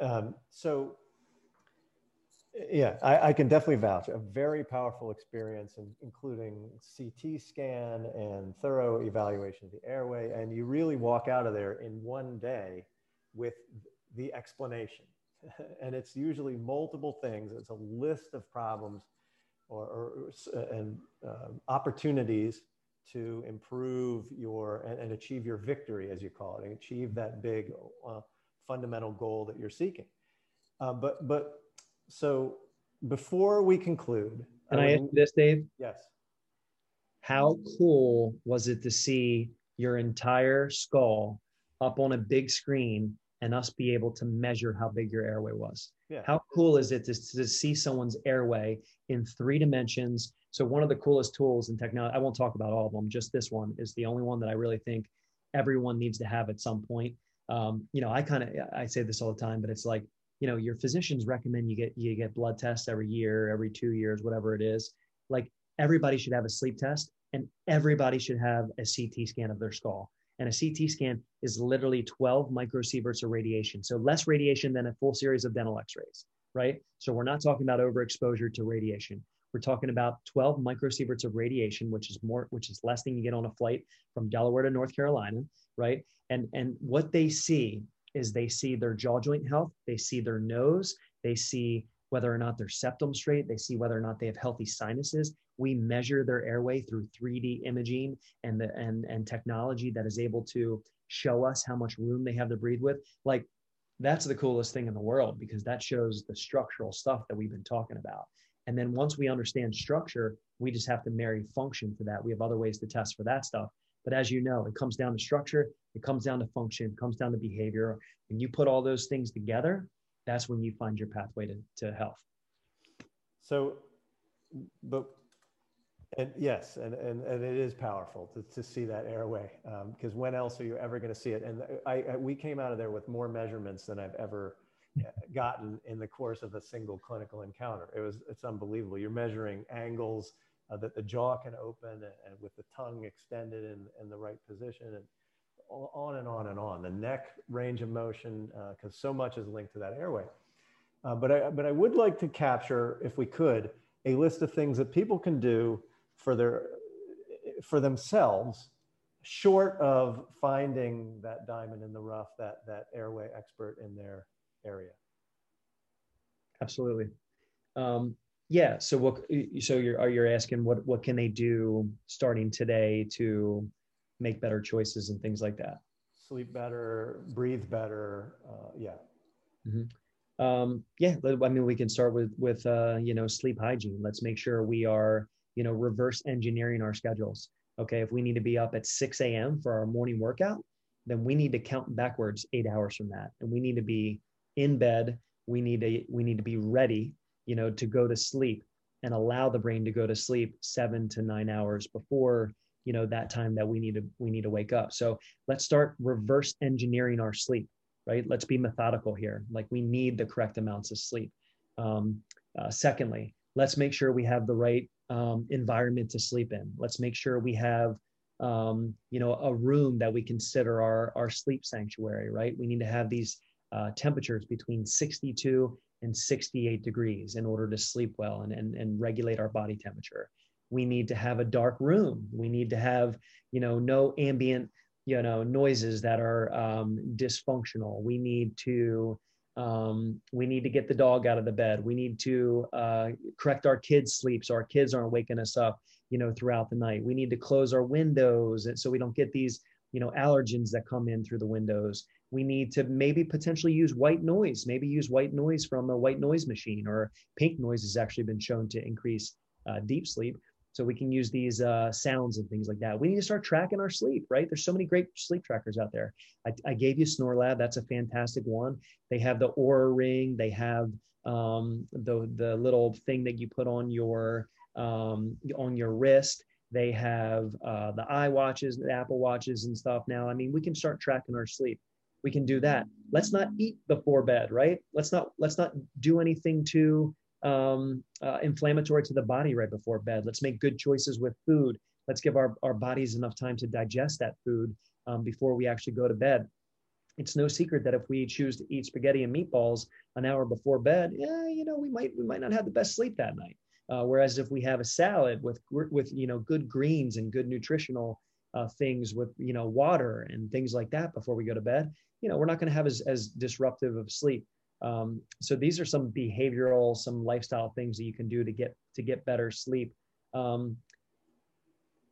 Um, so yeah, I, I, can definitely vouch. A very powerful experience, in, including CT scan and thorough evaluation of the airway. And you really walk out of there in one day with the explanation. <laughs> and it's usually multiple things. It's a list of problems or, or and uh, opportunities to improve your and, and, achieve your victory, as you call it, and achieve that big uh, fundamental goal that you're seeking. Uh, but but so before we conclude, can I, I ask this, Dave? Yes. How cool was it to see your entire skull up on a big screen and us be able to measure how big your airway was? Yeah. How cool is it to, to see someone's airway in three dimensions? So one of the coolest tools in technology, I won't talk about all of them, just this one is the only one that I really think everyone needs to have at some point. Um, you know, I kind of I say this all the time, but it's like you know your physicians recommend you get you get blood tests every year every two years whatever it is. Like everybody should have a sleep test and everybody should have a ct scan of their skull. And a ct scan is literally 12 microsieverts of radiation. So less radiation than a full series of dental x-rays right? So we're not talking about overexposure to radiation. We're talking about 12 microsieverts of radiation which is more which is less than you get on a flight from delaware to north carolina right? And and what they see is they see their jaw joint health, they see their nose, they see whether or not their septum straight, they see whether or not they have healthy sinuses. We measure their airway through 3D imaging and the and and technology that is able to show us how much room they have to breathe with. Like that's the coolest thing in the world because that shows the structural stuff that we've been talking about. And then once we understand structure, we just have to marry function to that. We have other ways to test for that stuff. But as you know, it comes down to structure, it comes down to function, it comes down to behavior. When you put all those things together, that's when you find your pathway to, to health. So, but, and yes, and, and, and it is powerful to, to see that airway because um, when else are you ever going to see it? And I, I, we came out of there with more measurements than I've ever gotten in the course of a single clinical encounter. It was, it's unbelievable. You're measuring angles, uh, that the jaw can open and, and with the tongue extended in, in, the right position and on and on and on. The neck range of motion, because uh, so much is linked to that airway. Uh, but, I, but I would like to capture, if we could, a list of things that people can do for, their, for themselves, short of finding that diamond in the rough, that, that airway expert in their area. Absolutely. Um, yeah so what so you're are you asking what what can they do starting today to make better choices and things like that. Sleep better breathe better uh, yeah. Mm-hmm. um, yeah i mean we can start with with uh, you know sleep hygiene. Let's make sure we are you know reverse engineering our schedules. Okay if we need to be up at 6 a.m for our morning workout then we need to count backwards eight hours from that. And we need to be in bed. We need to we need to be ready you know to go to sleep and allow the brain to go to sleep seven to nine hours before you know that time that we need to we need to wake up. So let's start reverse engineering our sleep right? Let's be methodical here. Like we need the correct amounts of sleep. Um, uh, secondly let's make sure we have the right um, environment to sleep in. Let's make sure we have um, you know a room that we consider our our sleep sanctuary right? We need to have these uh, temperatures between 62 and 68 degrees in order to sleep well and, and, and regulate our body temperature we need to have a dark room. We need to have you know no ambient you know noises that are um, dysfunctional. We need to um, we need to get the dog out of the bed. We need to uh, correct our kids sleep so our kids aren't waking us up you know throughout the night. We need to close our windows so we don't get these you know allergens that come in through the windows. We need to maybe potentially use white noise maybe use white noise from a white noise machine or pink noise has actually been shown to increase uh, deep sleep so we can use these uh, sounds and things like that. We need to start tracking our sleep, right? There's so many great sleep trackers out there. I, I gave you SnoreLab. That's a fantastic one. They have the Oura Ring. They have um, the the little thing that you put on your um, on your wrist. They have uh, the watches the Apple Watches, and stuff. Now, I mean, we can start tracking our sleep. We can do that. Let's not eat before bed, right? Let's not let's not do anything too um, uh, inflammatory to the body right before bed. Let's make good choices with food. Let's give our, our bodies enough time to digest that food um, before we actually go to bed. It's no secret that if we choose to eat spaghetti and meatballs an hour before bed, yeah, you know, we might we might not have the best sleep that night. Uh, whereas if we have a salad with with you know good greens and good nutritional uh, things with you know water and things like that before we go to bed, you know, we're not going to have as as disruptive of sleep. Um, so these are some behavioral, some lifestyle things that you can do to get to get better sleep. Um,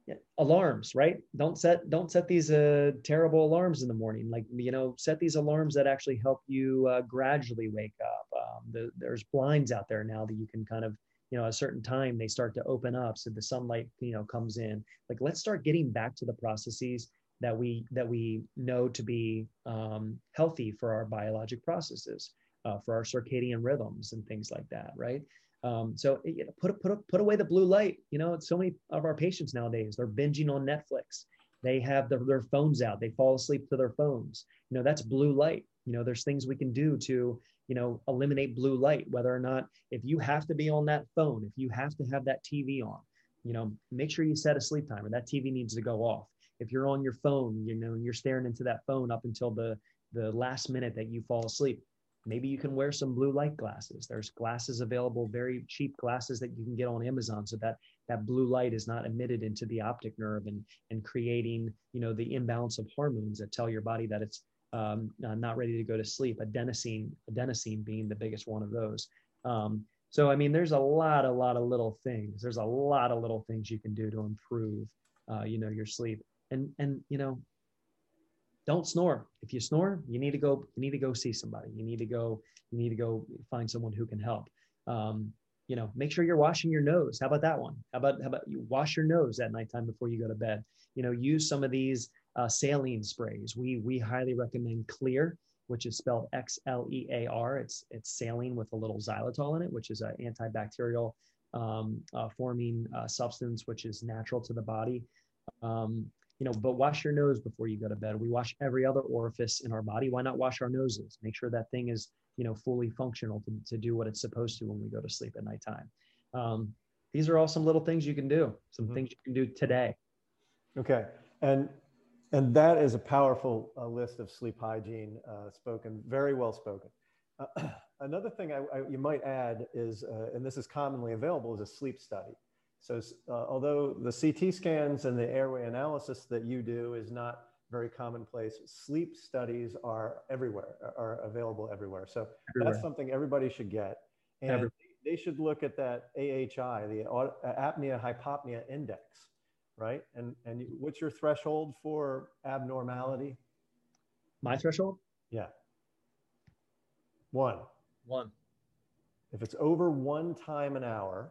yeah, alarms, right? Don't set don't set these uh, terrible alarms in the morning. Like you know, set these alarms that actually help you uh, gradually wake up. Um, the, there's blinds out there now that you can kind of you know a certain time they start to open up so the sunlight you know comes in like let's start getting back to the processes that we that we know to be um, healthy for our biologic processes uh, for our circadian rhythms and things like that, right? Um, so you know, put put put away the blue light. You know, so many of our patients nowadays they're binging on Netflix. They have their, their phones out. They fall asleep to their phones. You know, that's blue light. You know, there's things we can do to you know eliminate blue light. Whether or not if you have to be on that phone, if you have to have that TV on, you know, make sure you set a sleep timer. That TV needs to go off. If you're on your phone, you know, and you're staring into that phone up until the the last minute that you fall asleep, maybe you can wear some blue light glasses. There's glasses available very cheap glasses that you can get on amazon so that that blue light is not emitted into the optic nerve and and creating you know the imbalance of hormones that tell your body that it's um, uh, not ready to go to sleep adenosine adenosine being the biggest one of those. Um, so i mean there's a lot a lot of little things. There's a lot of little things you can do to improve uh, you know your sleep. And and you know don't snore. If you snore, you need to go. You need to go see somebody. You need to go. You need to go find someone who can help. Um, you know, make sure you're washing your nose. How about that one? How about how about you wash your nose at nighttime before you go to bed? You know, use some of these uh, saline sprays. We we highly recommend Xlear, which is spelled X L E A R. It's it's saline with a little xylitol in it, which is an antibacterial um, uh, forming uh, substance, which is natural to the body. Um, you know, but wash your nose before you go to bed. We wash every other orifice in our body. Why not wash our noses? Make sure that thing is, you know, fully functional to, to do what it's supposed to when we go to sleep at nighttime. Um, these are all some little things you can do, some mm-hmm. things you can do today. Okay. And and that is a powerful uh, list of sleep hygiene uh, spoken, very well spoken. Uh, <clears throat> another thing I, I, you might add is, uh, and this is commonly available, is a sleep study. So uh, although the CT scans and the airway analysis that you do is not very commonplace, sleep studies are everywhere, are available everywhere. So everywhere. that's something everybody should get. And everywhere. they should look at that AHI, the apnea hypopnea index, right? And, and what's your threshold for abnormality? My threshold? Yeah. One. One. If it's over one time an hour,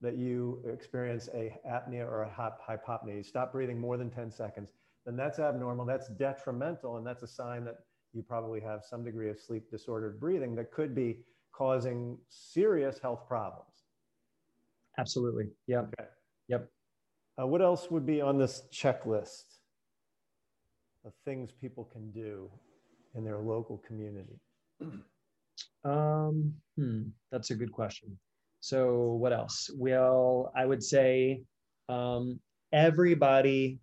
that you experience a apnea or a hypopnea, you stop breathing more than 10 seconds, then that's abnormal, that's detrimental, and that's a sign that you probably have some degree of sleep disordered breathing that could be causing serious health problems. Absolutely. Yeah. Okay. Yep. Uh, what else would be on this checklist of things people can do in their local community? <clears throat> Um, hmm, that's a good question. So, what else? Well, I would say um, everybody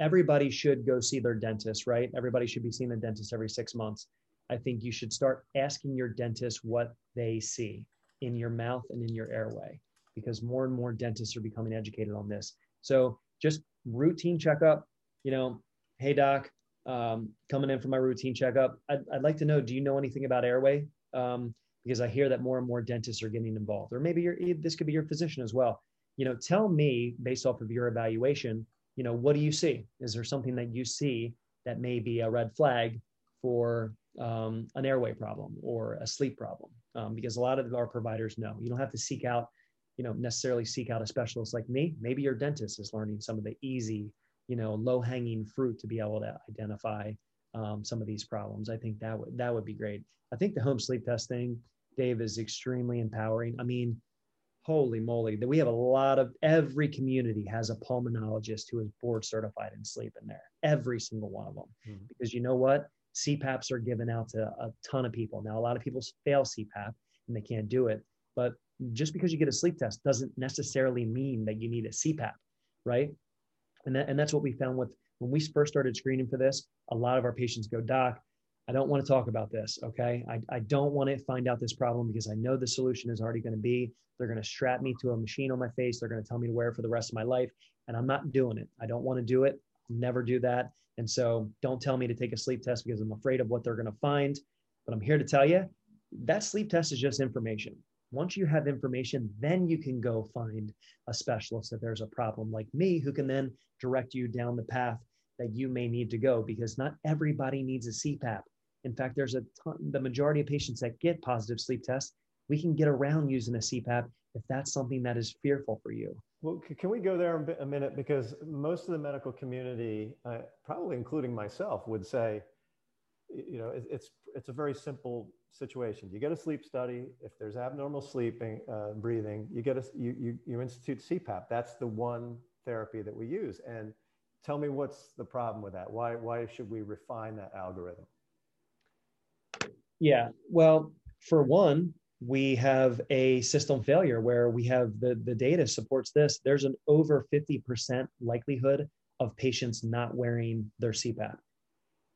everybody should go see their dentist, right? Everybody should be seeing a dentist every six months. I think you should start asking your dentist what they see in your mouth and in your airway because more and more dentists are becoming educated on this. So just routine checkup, you know, hey doc, um, coming in for my routine checkup. I'd, I'd, like to know, do you know anything about airway? Um, because I hear that more and more dentists are getting involved, or maybe your this could be your physician as well. You know, tell me based off of your evaluation, you know, what do you see? Is there something that you see that may be a red flag for um, an airway problem or a sleep problem? Um, because a lot of our providers know you don't have to seek out you know necessarily seek out a specialist like me maybe your dentist is learning some of the easy you know low hanging fruit to be able to identify um, some of these problems. I think that would that would be great. I think the home sleep test thing dave is extremely empowering. I mean holy moly that we have a lot of every community has a pulmonologist who is board certified in sleep in there every single one of them. Mm-hmm. because you know what? Cpaps are given out to a ton of people. Now a lot of people fail cpap and they can't do it but just because you get a sleep test doesn't necessarily mean that you need a CPAP, right? And that, and that's what we found with when we first started screening for this. A lot of our patients go, Doc, I don't want to talk about this. Okay. I, I don't want to find out this problem because I know the solution is already going to be they're going to strap me to a machine on my face. They're going to tell me to wear it for the rest of my life. And I'm not doing it. I don't want to do it. I'll never do that. And so don't tell me to take a sleep test because I'm afraid of what they're going to find. But I'm here to tell you that sleep test is just information. Once you have information, then you can go find a specialist if there's a problem like me who can then direct you down the path that you may need to go because not everybody needs a CPAP. In fact, there's a ton, the majority of patients that get positive sleep tests, we can get around using a CPAP if that's something that is fearful for you. Well, can we go there a minute? Because most of the medical community, uh, probably including myself, would say, you know, it's it's a very simple situation. You get a sleep study. If there's abnormal sleeping, uh, breathing, you get a you, you you institute CPAP. That's the one therapy that we use. And tell me what's the problem with that? Why why should we refine that algorithm? Yeah. Well, for one, we have a system failure where we have the the data supports this. There's an over 50% likelihood of patients not wearing their CPAP.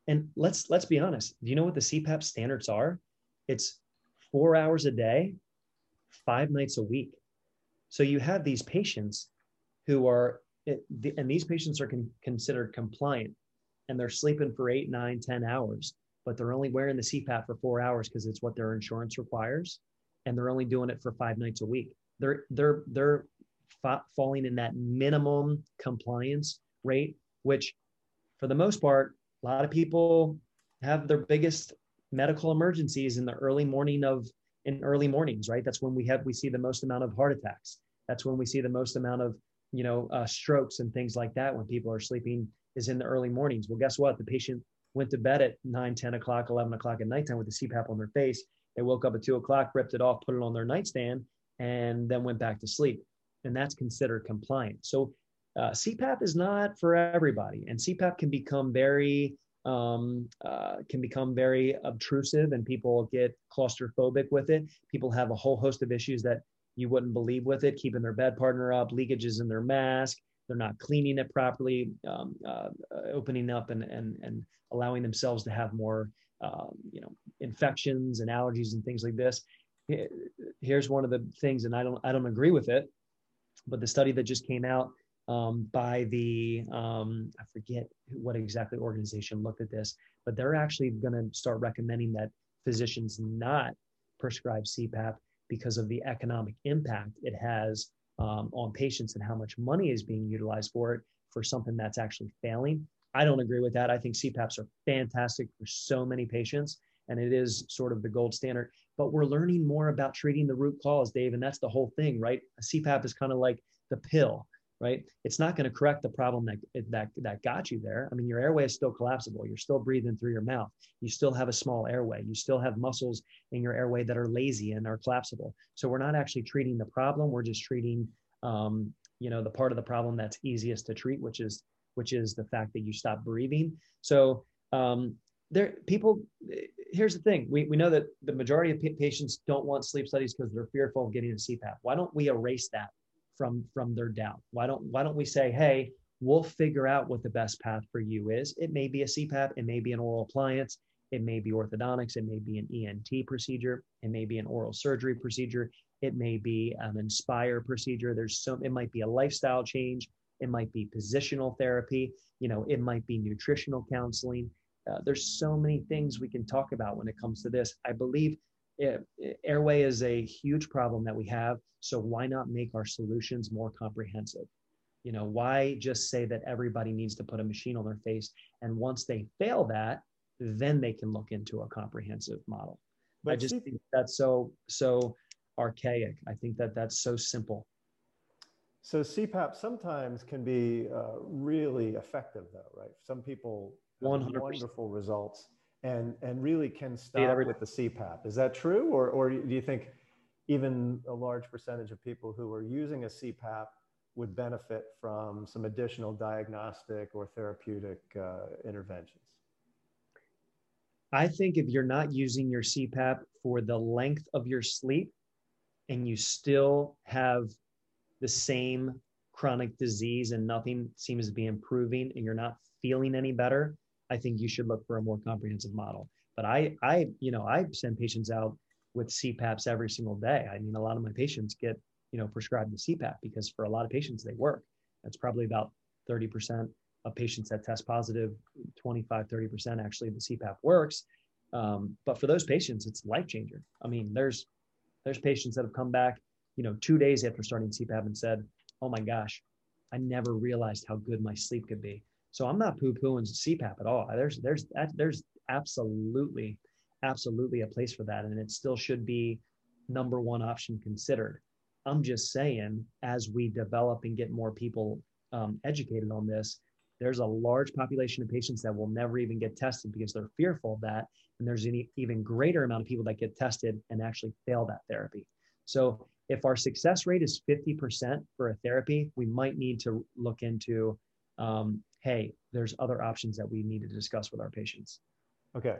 And let's let's be honest. Do you know what the CPAP standards are? It's four hours a day, five nights a week. So you have these patients who are, and these patients are con- considered compliant, and they're sleeping for eight, nine, ten hours, but they're only wearing the CPAP for four hours because it's what their insurance requires, and they're only doing it for five nights a week. They're they're they're fa- falling in that minimum compliance rate, which, for the most part, a lot of people have their biggest medical emergencies in the early morning of in early mornings right that's when we have we see the most amount of heart attacks that's when we see the most amount of you know uh, strokes and things like that when people are sleeping is in the early mornings. Well guess what? The patient went to bed at 9 10 o'clock 11 o'clock at nighttime with the cpap on their face. They woke up at 2 o'clock ripped it off put it on their nightstand and then went back to sleep. And that's considered compliant. So uh, CPAP is not for everybody, and CPAP can become very um, uh, can become very obtrusive, and people get claustrophobic with it. People have a whole host of issues that you wouldn't believe with it, keeping their bed partner up, leakages in their mask, they're not cleaning it properly, um, uh, opening up and, and, and allowing themselves to have more, uh, you know, infections and allergies and things like this. Here's one of the things, and I don't, I don't agree with it, but the study that just came out um, by the um, I forget what exactly organization looked at this, but they're actually going to start recommending that physicians not prescribe CPAP because of the economic impact it has um, on patients and how much money is being utilized for it for something that's actually failing. I don't agree with that. I think CPAPs are fantastic for so many patients, and it is sort of the gold standard. But we're learning more about treating the root cause, Dave, and that's the whole thing, right? A CPAP is kind of like the pill right? It's not going to correct the problem that, that, that got you there. I mean, your airway is still collapsible. You're still breathing through your mouth. You still have a small airway. You still have muscles in your airway that are lazy and are collapsible. So we're not actually treating the problem. We're just treating, um, you know, the part of the problem that's easiest to treat, which is, which is the fact that you stop breathing. So um, there, people, here's the thing. We, we know that the majority of patients don't want sleep studies because they're fearful of getting a CPAP. Why don't we erase that from from their doubt. Why don't why don't we say hey we'll figure out what the best path for you is. It may be a cpap it may be an oral appliance it may be orthodontics it may be an ent procedure it may be an oral surgery procedure it may be an inspire procedure. There's so it might be a lifestyle change it might be positional therapy you know it might be nutritional counseling. Uh, there's so many things we can talk about when it comes to this. I believe airway is a huge problem that we have. So why not make our solutions more comprehensive? You know, why just say that everybody needs to put a machine on their face, and once they fail that, then they can look into a comprehensive model. But I just see, think that's so so archaic. I think that that's so simple. So CPAP sometimes can be uh, really effective, though, right? Some people have 100%. wonderful results and and really can stop with the CPAP. Is that true, or or do you think even a large percentage of people who are using a CPAP would benefit from some additional diagnostic or therapeutic uh, interventions? I think if you're not using your CPAP for the length of your sleep and you still have the same chronic disease and nothing seems to be improving and you're not feeling any better, I think you should look for a more comprehensive model. But I, I, you know, I send patients out with CPAPs every single day. I mean, a lot of my patients get, you know, prescribed the CPAP because for a lot of patients they work. That's probably about 30% of patients that test positive, 25, 30% actually the CPAP works. Um, but for those patients, it's life changer. I mean, there's there's patients that have come back, you know, two days after starting CPAP and said, "Oh my gosh, I never realized how good my sleep could be." So I'm not poo-pooing CPAP at all. There's there's there's absolutely absolutely a place for that, and it still should be number one option considered. I'm just saying, as we develop and get more people um, educated on this, there's a large population of patients that will never even get tested because they're fearful of that. And there's an even greater amount of people that get tested and actually fail that therapy. So if our success rate is 50% for a therapy, we might need to look into um, hey, there's other options that we need to discuss with our patients. Okay.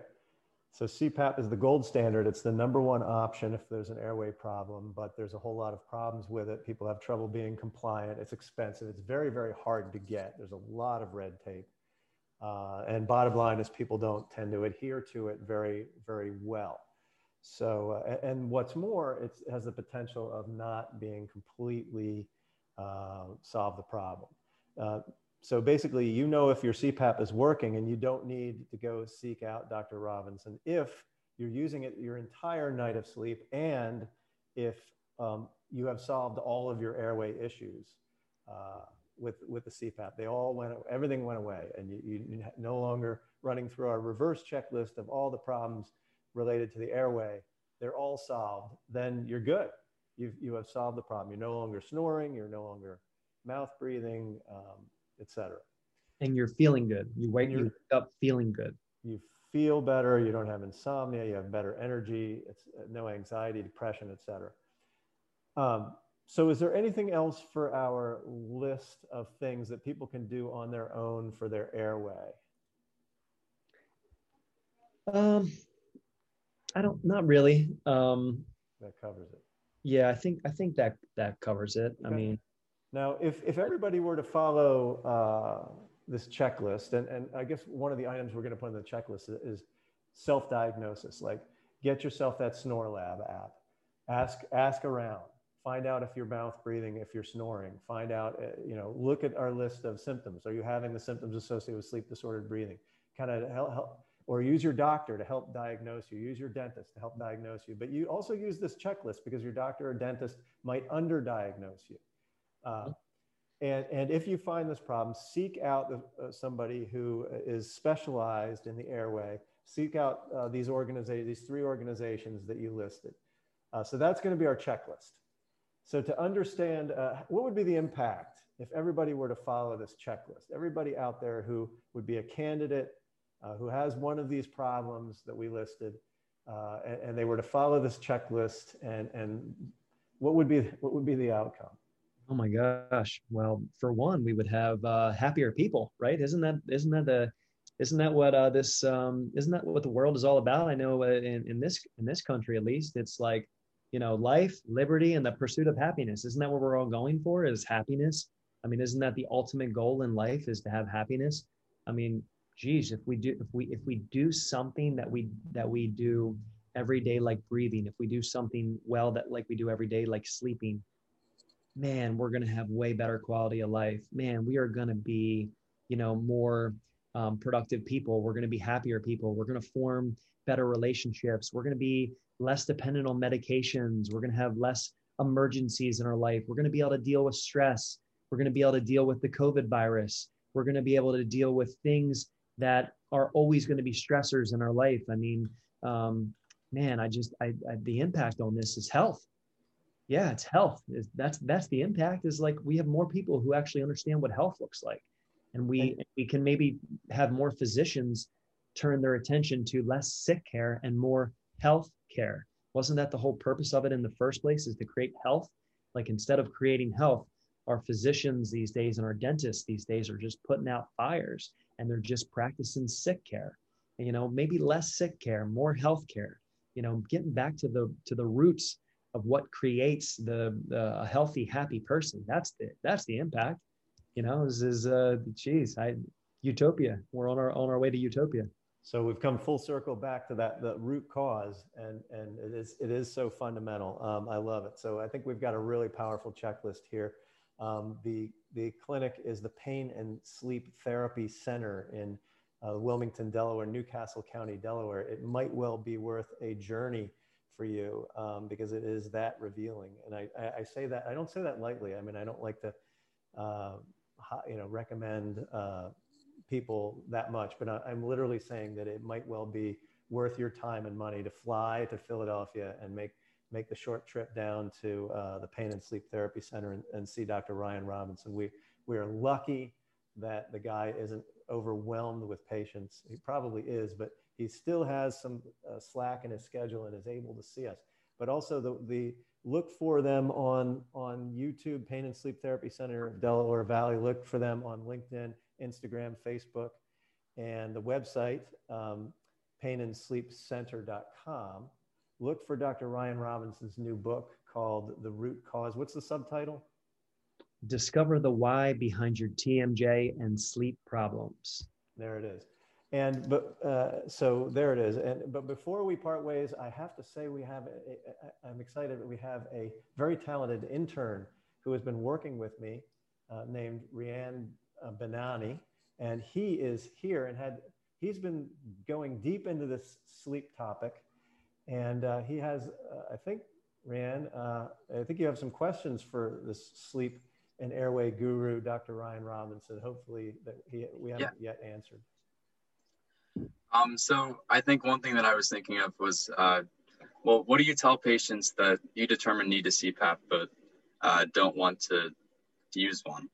So CPAP is the gold standard. It's the number one option if there's an airway problem, but there's a whole lot of problems with it. People have trouble being compliant. It's expensive. It's very, very hard to get. There's a lot of red tape. Uh, and bottom line is people don't tend to adhere to it very, very well. So, uh, and what's more, it has the potential of not being completely uh, solve the problem. So basically, you know if your CPAP is working and you don't need to go seek out Dr. Robinson if you're using it your entire night of sleep and if um, you have solved all of your airway issues uh, with, with the CPAP. They all went, everything went away and you, you no longer running through our reverse checklist of all the problems related to the airway. They're all solved. Then you're good. You've, you have solved the problem. You're no longer snoring. You're no longer mouth breathing. Um, etc. And you're feeling good. You wake, you up feeling good. You feel better. You don't have insomnia. You have better energy. It's uh, no anxiety, depression, etc. Um, so, is there anything else for our list of things that people can do on their own for their airway? Um, I don't. Not really. Um, that covers it. Yeah, I think I think that that covers it. Okay. I mean, now, if, if everybody were to follow uh, this checklist, and, and I guess one of the items we're going to put in the checklist is, is self-diagnosis, like get yourself that SnoreLab app, ask, ask around, find out if you're mouth breathing, if you're snoring, find out, uh, you know, look at our list of symptoms. Are you having the symptoms associated with sleep disordered breathing? Kind of help, help, or use your doctor to help diagnose you, use your dentist to help diagnose you. But you also use this checklist because your doctor or dentist might underdiagnose you. Uh, and, and if you find this problem, seek out uh, somebody who is specialized in the airway. Seek out uh, these organizations, these three organizations that you listed. Uh, so that's going to be our checklist. So to understand, uh, what would be the impact if everybody were to follow this checklist? Everybody out there who would be a candidate, uh, who has one of these problems that we listed, uh, and, and, they were to follow this checklist, and and what would be what would be the outcome? Oh my gosh! Well, for one, we would have uh, happier people, right? Isn't that isn't that the isn't that what uh, this um, isn't that what the world is all about? I know uh, in, in this in this country at least, it's like you know life, liberty, and the pursuit of happiness. Isn't that what we're all going for? Is happiness? I mean, isn't that the ultimate goal in life? Is to have happiness? I mean, geez, if we do if we if we do something that we that we do every day, like breathing, if we do something well that like we do every day, like sleeping, man, we're gonna have way better quality of life. Man, we are gonna be, you know, more um, productive people. We're going to be happier people. We're going to form better relationships. We're going to be less dependent on medications. We're going to have less emergencies in our life. We're going to be able to deal with stress. We're going to be able to deal with the COVID virus. We're going to be able to deal with things that are always going to be stressors in our life. I mean, um, man, I just, I, I, the impact on this is health. Yeah, it's health. That's that's the impact. Is like we have more people who actually understand what health looks like and we we can maybe have more physicians turn their attention to less sick care and more health care wasn't that the whole purpose of it in the first place is to create health like instead of creating health our physicians these days and our dentists these days are just putting out fires and they're just practicing sick care you know maybe less sick care more health care you know getting back to the to the roots of what creates the, a healthy happy person that's the that's the impact you know, this is uh, geez, I utopia. We're on our on our way to utopia. So we've come full circle back to that the root cause, and and it is it is so fundamental. Um, I love it. So I think we've got a really powerful checklist here. Um, the the clinic is the Pain and Sleep Therapy Center in uh, Wilmington, Delaware, New Castle County, Delaware. It might well be worth a journey for you um, because it is that revealing. And I, I, I, say that I don't say that lightly. I mean I don't like to. Uh, you know recommend uh, people that much, but I, am literally saying that it might well be worth your time and money to fly to Philadelphia and make make the short trip down to uh, the Pain and Sleep Therapy Center and, and, see Dr. Ryan Robinson. We we are lucky that the guy isn't overwhelmed with patients. He probably is, but he still has some uh, slack in his schedule and is able to see us. But also the the look for them on, on YouTube, Pain and Sleep Therapy Center of Delaware Valley. Look for them on LinkedIn, Instagram, Facebook, and the website, um, painandsleepcenter.com. Look for Dr. Ryan Robinson's new book called The Root Cause. What's the subtitle? Discover the why behind your TMJ and sleep problems. There it is. And but uh, so there it is. And but before we part ways, I have to say we have. A, I'm excited that we have a very talented intern who has been working with me, uh, named Rian uh, Benani, and he is here and had. He's been going deep into this sleep topic, and uh, he has. Uh, I think Rian, uh, I think you have some questions for this sleep and airway guru, Dr. Ryan Robinson. Hopefully that he, we haven't yeah. yet answered. Um, so I think one thing that I was thinking of was, uh, well, what do you tell patients that you determine need a CPAP but uh, don't want to use one?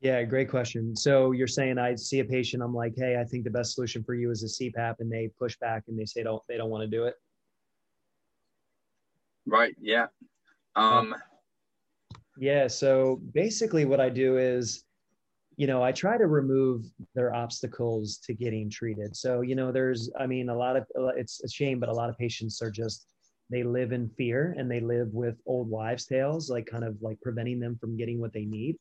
Yeah, great question. So you're saying I see a patient, I'm like, hey, I think the best solution for you is a CPAP, and they push back and they say don't they don't want to do it. Right. Yeah. Um, yeah. So basically, what I do is you know, I try to remove their obstacles to getting treated. So, you know, there's, I mean, a lot of, it's a shame, but a lot of patients are just, they live in fear and they live with old wives' tales, like kind of like preventing them from getting what they need.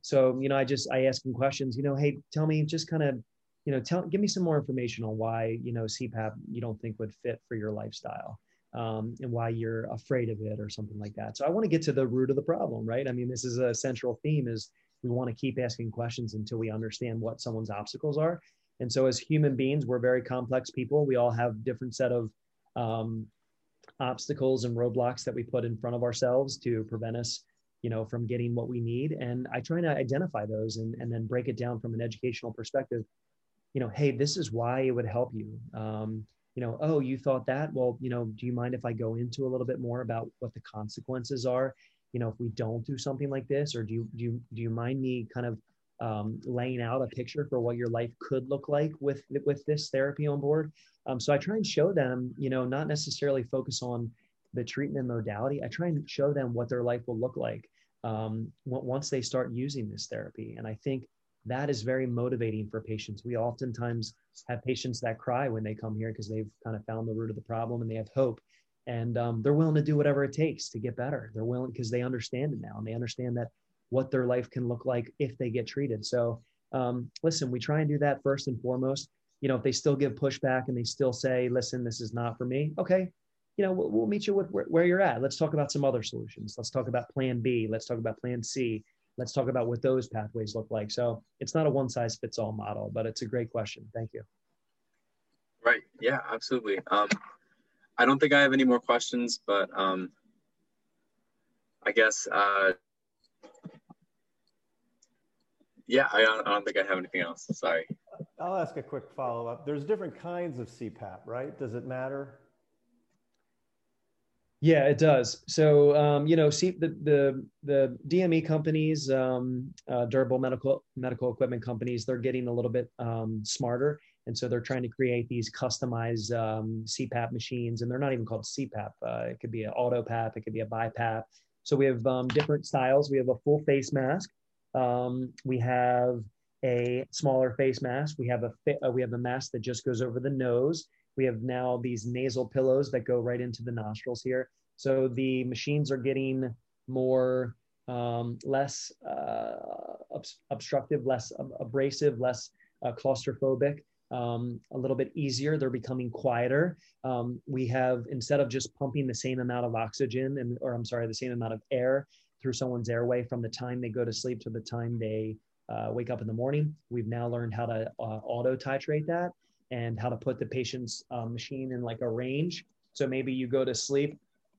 So, you know, I just, I ask them questions, you know, hey, tell me just kind of, you know, tell, give me some more information on why, you know, CPAP you don't think would fit for your lifestyle. Um, and why you're afraid of it or something like that. So I want to get to the root of the problem, right? I mean, this is a central theme is we want to keep asking questions until we understand what someone's obstacles are. And so as human beings we're very complex people. We all have different set of um, obstacles and roadblocks that we put in front of ourselves to prevent us you know from getting what we need. And i try to identify those and, and then break it down from an educational perspective. You know hey this is why it would help you. Um, you know, oh, you thought that? Well, you know, do you mind if I go into a little bit more about what the consequences are? You know, if we don't do something like this, or do you do you do you mind me kind of um, laying out a picture for what your life could look like with with this therapy on board? Um, so I try and show them, you know, not necessarily focus on the treatment modality. I try and show them what their life will look like um, once they start using this therapy. And I think that is very motivating for patients. We oftentimes have patients that cry when they come here because they've kind of found the root of the problem and they have hope. And um, they're willing to do whatever it takes to get better. They're willing because they understand it now and they understand that what their life can look like if they get treated. So, um, listen, we try and do that first and foremost. You know, if they still give pushback and they still say, listen, this is not for me, okay, you know, we'll, we'll meet you with where, where, you're at. Let's talk about some other solutions. Let's talk about plan B. Let's talk about plan C. Let's talk about what those pathways look like. So it's not a one size fits all model, but it's a great question. Thank you. Right. Yeah, absolutely. Um, I don't think I have any more questions, but um, I guess, uh, yeah, I don't, I don't think I have anything else. Sorry. I'll ask a quick follow up. There's different kinds of CPAP, right? Does it matter? Yeah, it does. So um, you know, see the the the DME companies, um, uh, durable medical medical equipment companies, they're getting a little bit um, smarter, and so they're trying to create these customized um, CPAP machines, and they're not even called CPAP. Uh, it could be an AutoPAP, it could be a BiPAP. So we have um, different styles. We have a full face mask. Um, we have a smaller face mask. We have a uh, we have a mask that just goes over the nose we have now these nasal pillows that go right into the nostrils here. So the machines are getting more, um, less uh, obstructive, less abrasive, less uh, claustrophobic. Um, a little bit easier. They're becoming quieter. Um, we have instead of just pumping the same amount of oxygen and, or I'm sorry, the same amount of air through someone's airway from the time they go to sleep to the time they uh, wake up in the morning. We've now learned how to uh, auto titrate that and how to put the patient's uh, machine in like a range. So maybe you go to sleep,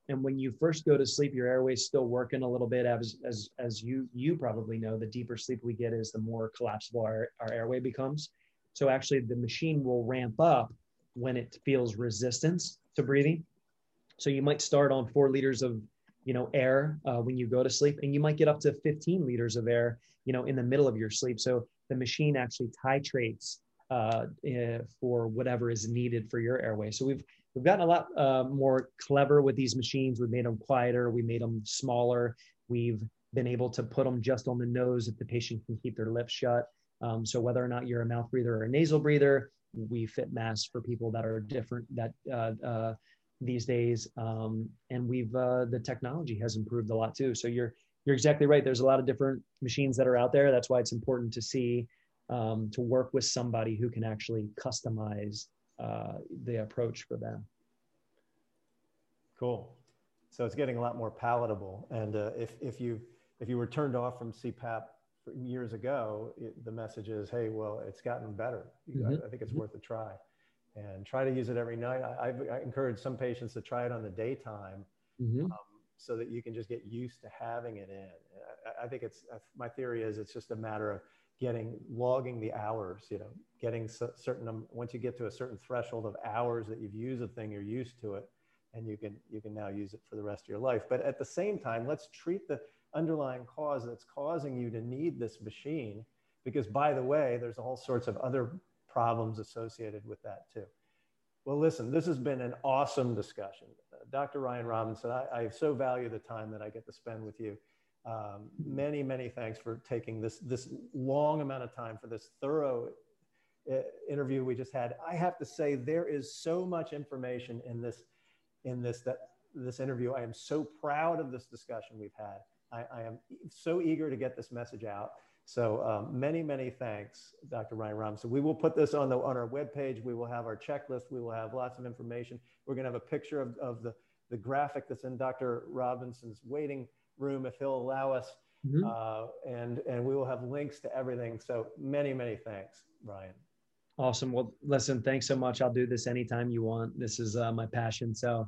and when you first go to sleep, your airway's still working a little bit. As as as you you probably know, the deeper sleep we get is the more collapsible our, our airway becomes. So actually, the machine will ramp up when it feels resistance to breathing. So you might start on four liters of you know air uh, when you go to sleep, and you might get up to 15 liters of air you know in the middle of your sleep. So the machine actually titrates uh, eh, for whatever is needed for your airway. So we've we've gotten a lot uh, more clever with these machines. We've made them quieter. We made them smaller. We've been able to put them just on the nose if the patient can keep their lips shut. Um, so whether or not you're a mouth breather or a nasal breather, we fit masks for people that are different that uh, uh, these days. Um, and we've uh, the technology has improved a lot too. So you're you're exactly right. There's a lot of different machines that are out there. That's why it's important to see um, to work with somebody who can actually customize uh, the approach for them. Cool. So it's getting a lot more palatable. And uh, if, if, you, if you were turned off from CPAP years ago, it, the message is, hey, well, it's gotten better. Mm-hmm. I, I, think it's mm-hmm. worth a try. And try to use it every night. I, I, encourage some patients to try it on the daytime mm-hmm. um, so that you can just get used to having it in. I, I think it's, my theory is it's just a matter of getting logging the hours you know getting certain once you get to a certain threshold of hours that you've used a thing you're used to it and you can you can now use it for the rest of your life but at the same time let's treat the underlying cause that's causing you to need this machine because by the way there's all sorts of other problems associated with that too well listen this has been an awesome discussion uh, dr ryan robinson I, I so value the time that i get to spend with you um, many, many thanks for taking this, this long amount of time for this thorough uh, interview we just had. I have to say there is so much information in this, in this, that, this interview. I am so proud of this discussion we've had. I, I am so eager to get this message out. So um, many, many thanks, Dr. Ryan Robinson. We will put this on, the, on our webpage. We will have our checklist. We will have lots of information. We're going to have a picture of, of the, the graphic that's in Dr. Robinson's waiting room if he'll allow us. Mm-hmm. Uh, and and we will have links to everything. So many many thanks, Ryan. Awesome. Well, listen, thanks so much. I'll do this anytime you want. This is uh, my passion. So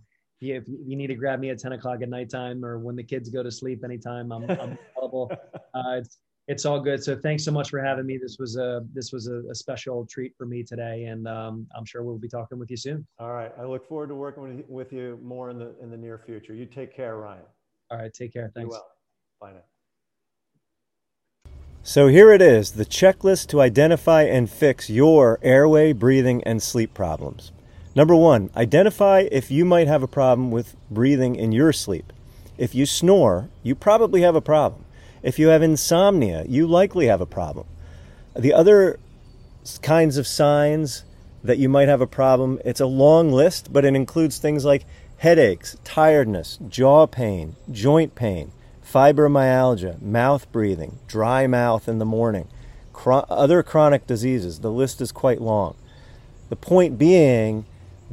if you need to grab me at 10 o'clock at nighttime or when the kids go to sleep anytime, I'm, I'm <laughs> available. Uh, it's, It's all good. So thanks so much for having me. This was a this was a, a special treat for me today, and um, I'm sure we'll be talking with you soon. All right. I look forward to working with, with you more in the in the near future. You take care, Ryan. All right. Take care. Thanks. well. Bye now. So here it is the checklist to identify and fix your airway, breathing, and sleep problems. Number one, identify if you might have a problem with breathing in your sleep. If you snore, you probably have a problem. If you have insomnia, you likely have a problem. The other kinds of signs that you might have a problem, it's a long list, but it includes things like headaches, tiredness, jaw pain, joint pain, fibromyalgia, mouth breathing, dry mouth in the morning, other chronic diseases. The list is quite long. The point being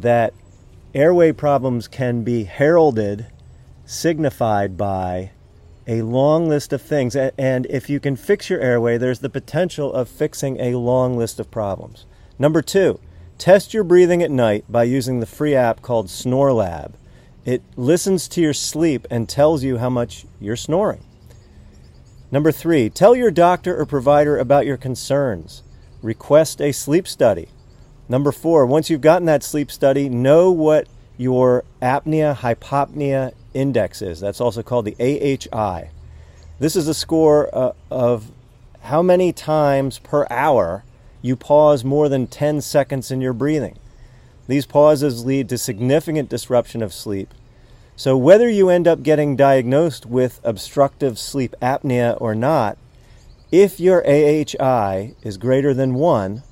that airway problems can be heralded, signified by a long list of things. And if you can fix your airway, there's the potential of fixing a long list of problems. Number two, test your breathing at night by using the free app called SnoreLab. It listens to your sleep and tells you how much you're snoring. Number three, tell your doctor or provider about your concerns. Request a sleep study. Number four, once you've gotten that sleep study, know what your apnea hypopnea index is. That's also called the AHI. This is a score uh, of how many times per hour you pause more than 10 seconds in your breathing. These pauses lead to significant disruption of sleep. So, whether you end up getting diagnosed with obstructive sleep apnea or not, if your AHI is greater than 1,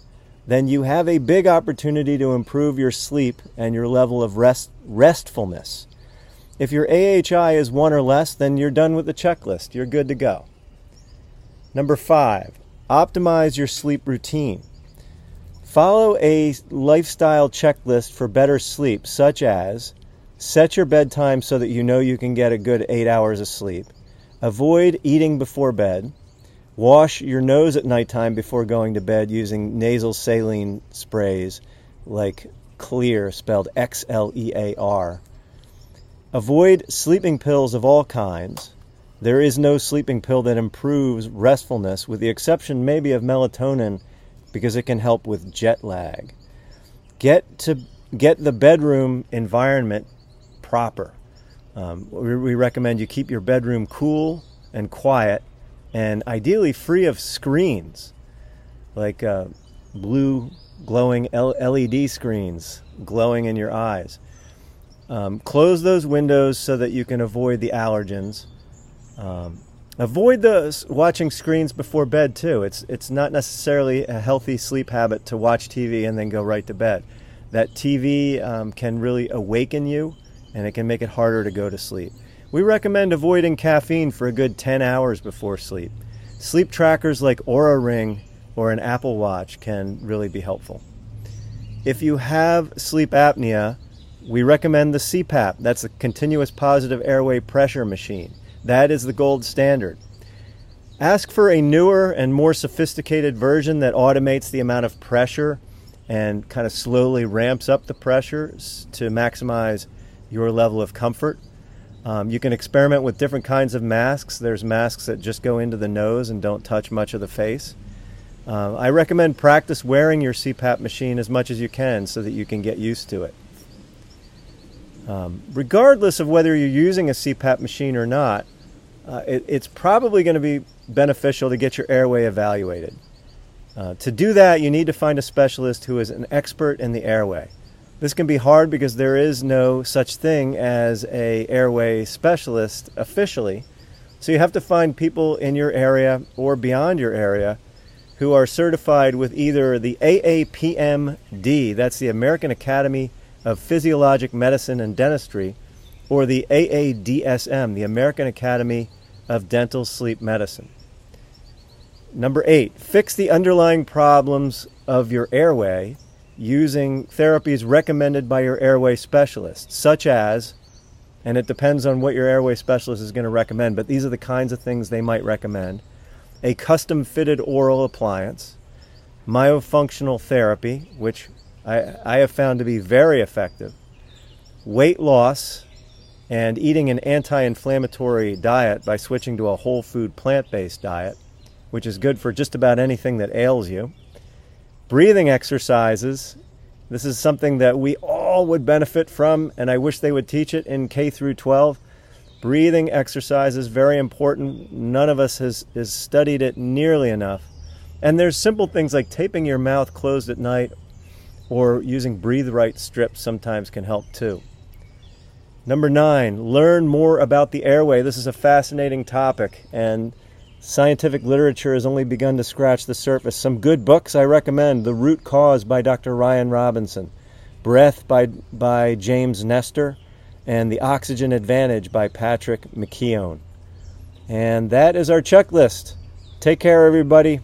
then you have a big opportunity to improve your sleep and your level of rest, restfulness. If your AHI is 1 or less, then you're done with the checklist. You're good to go. Number 5, optimize your sleep routine. Follow a lifestyle checklist for better sleep, such as set your bedtime so that you know you can get a good eight hours of sleep. Avoid eating before bed. Wash your nose at nighttime before going to bed using nasal saline sprays like Xlear, spelled X L E A R. Avoid sleeping pills of all kinds. There is no sleeping pill that improves restfulness, with the exception maybe of melatonin because it can help with jet lag. Get to get the bedroom environment proper. Um, we, we recommend you keep your bedroom cool and quiet, and ideally free of screens, like uh, blue glowing LED screens glowing in your eyes. Um, close those windows so that you can avoid the allergens. Um, Avoid the watching screens before bed too. It's it's not necessarily a healthy sleep habit to watch TV and then go right to bed. That TV um, can really awaken you, and it can make it harder to go to sleep. We recommend avoiding caffeine for a good 10 hours before sleep. Sleep trackers like Oura Ring or an Apple Watch can really be helpful. If you have sleep apnea, we recommend the CPAP. That's a continuous positive airway pressure machine. That is the gold standard. Ask for a newer and more sophisticated version that automates the amount of pressure and kind of slowly ramps up the pressures to maximize your level of comfort. Um, you can experiment with different kinds of masks. There's masks that just go into the nose and don't touch much of the face. Uh, I recommend practice wearing your CPAP machine as much as you can so that you can get used to it. Um, regardless of whether you're using a CPAP machine or not, uh, it, it's probably going to be beneficial to get your airway evaluated. Uh, to do that, you need to find a specialist who is an expert in the airway. This can be hard because there is no such thing as a airway specialist officially. So you have to find people in your area or beyond your area who are certified with either the AAPMD, that's the American Academy of Physiologic Medicine and Dentistry, or the AADSM, the American Academy of Dental Sleep Medicine. Number eight, fix the underlying problems of your airway using therapies recommended by your airway specialist, such as, and it depends on what your airway specialist is going to recommend, but these are the kinds of things they might recommend a custom fitted oral appliance, myofunctional therapy, which I, I have found to be very effective. Weight loss and eating an anti inflammatory diet by switching to a whole food plant based diet. which is good for just about anything that ails you. Breathing exercises. This is something that we all would benefit from, and I wish they would teach it in K through 12. Breathing exercises very important. None of us has, has studied it nearly enough. And there's simple things like taping your mouth closed at night or using breathe right strips sometimes can help too. Number nine, learn more about the airway. This is a fascinating topic, and scientific literature has only begun to scratch the surface. Some good books I recommend The Root Cause by Dr. Ryan Robinson, Breath by, by James Nestor, and The Oxygen Advantage by Patrick McKeown. And that is our checklist. Take care, everybody.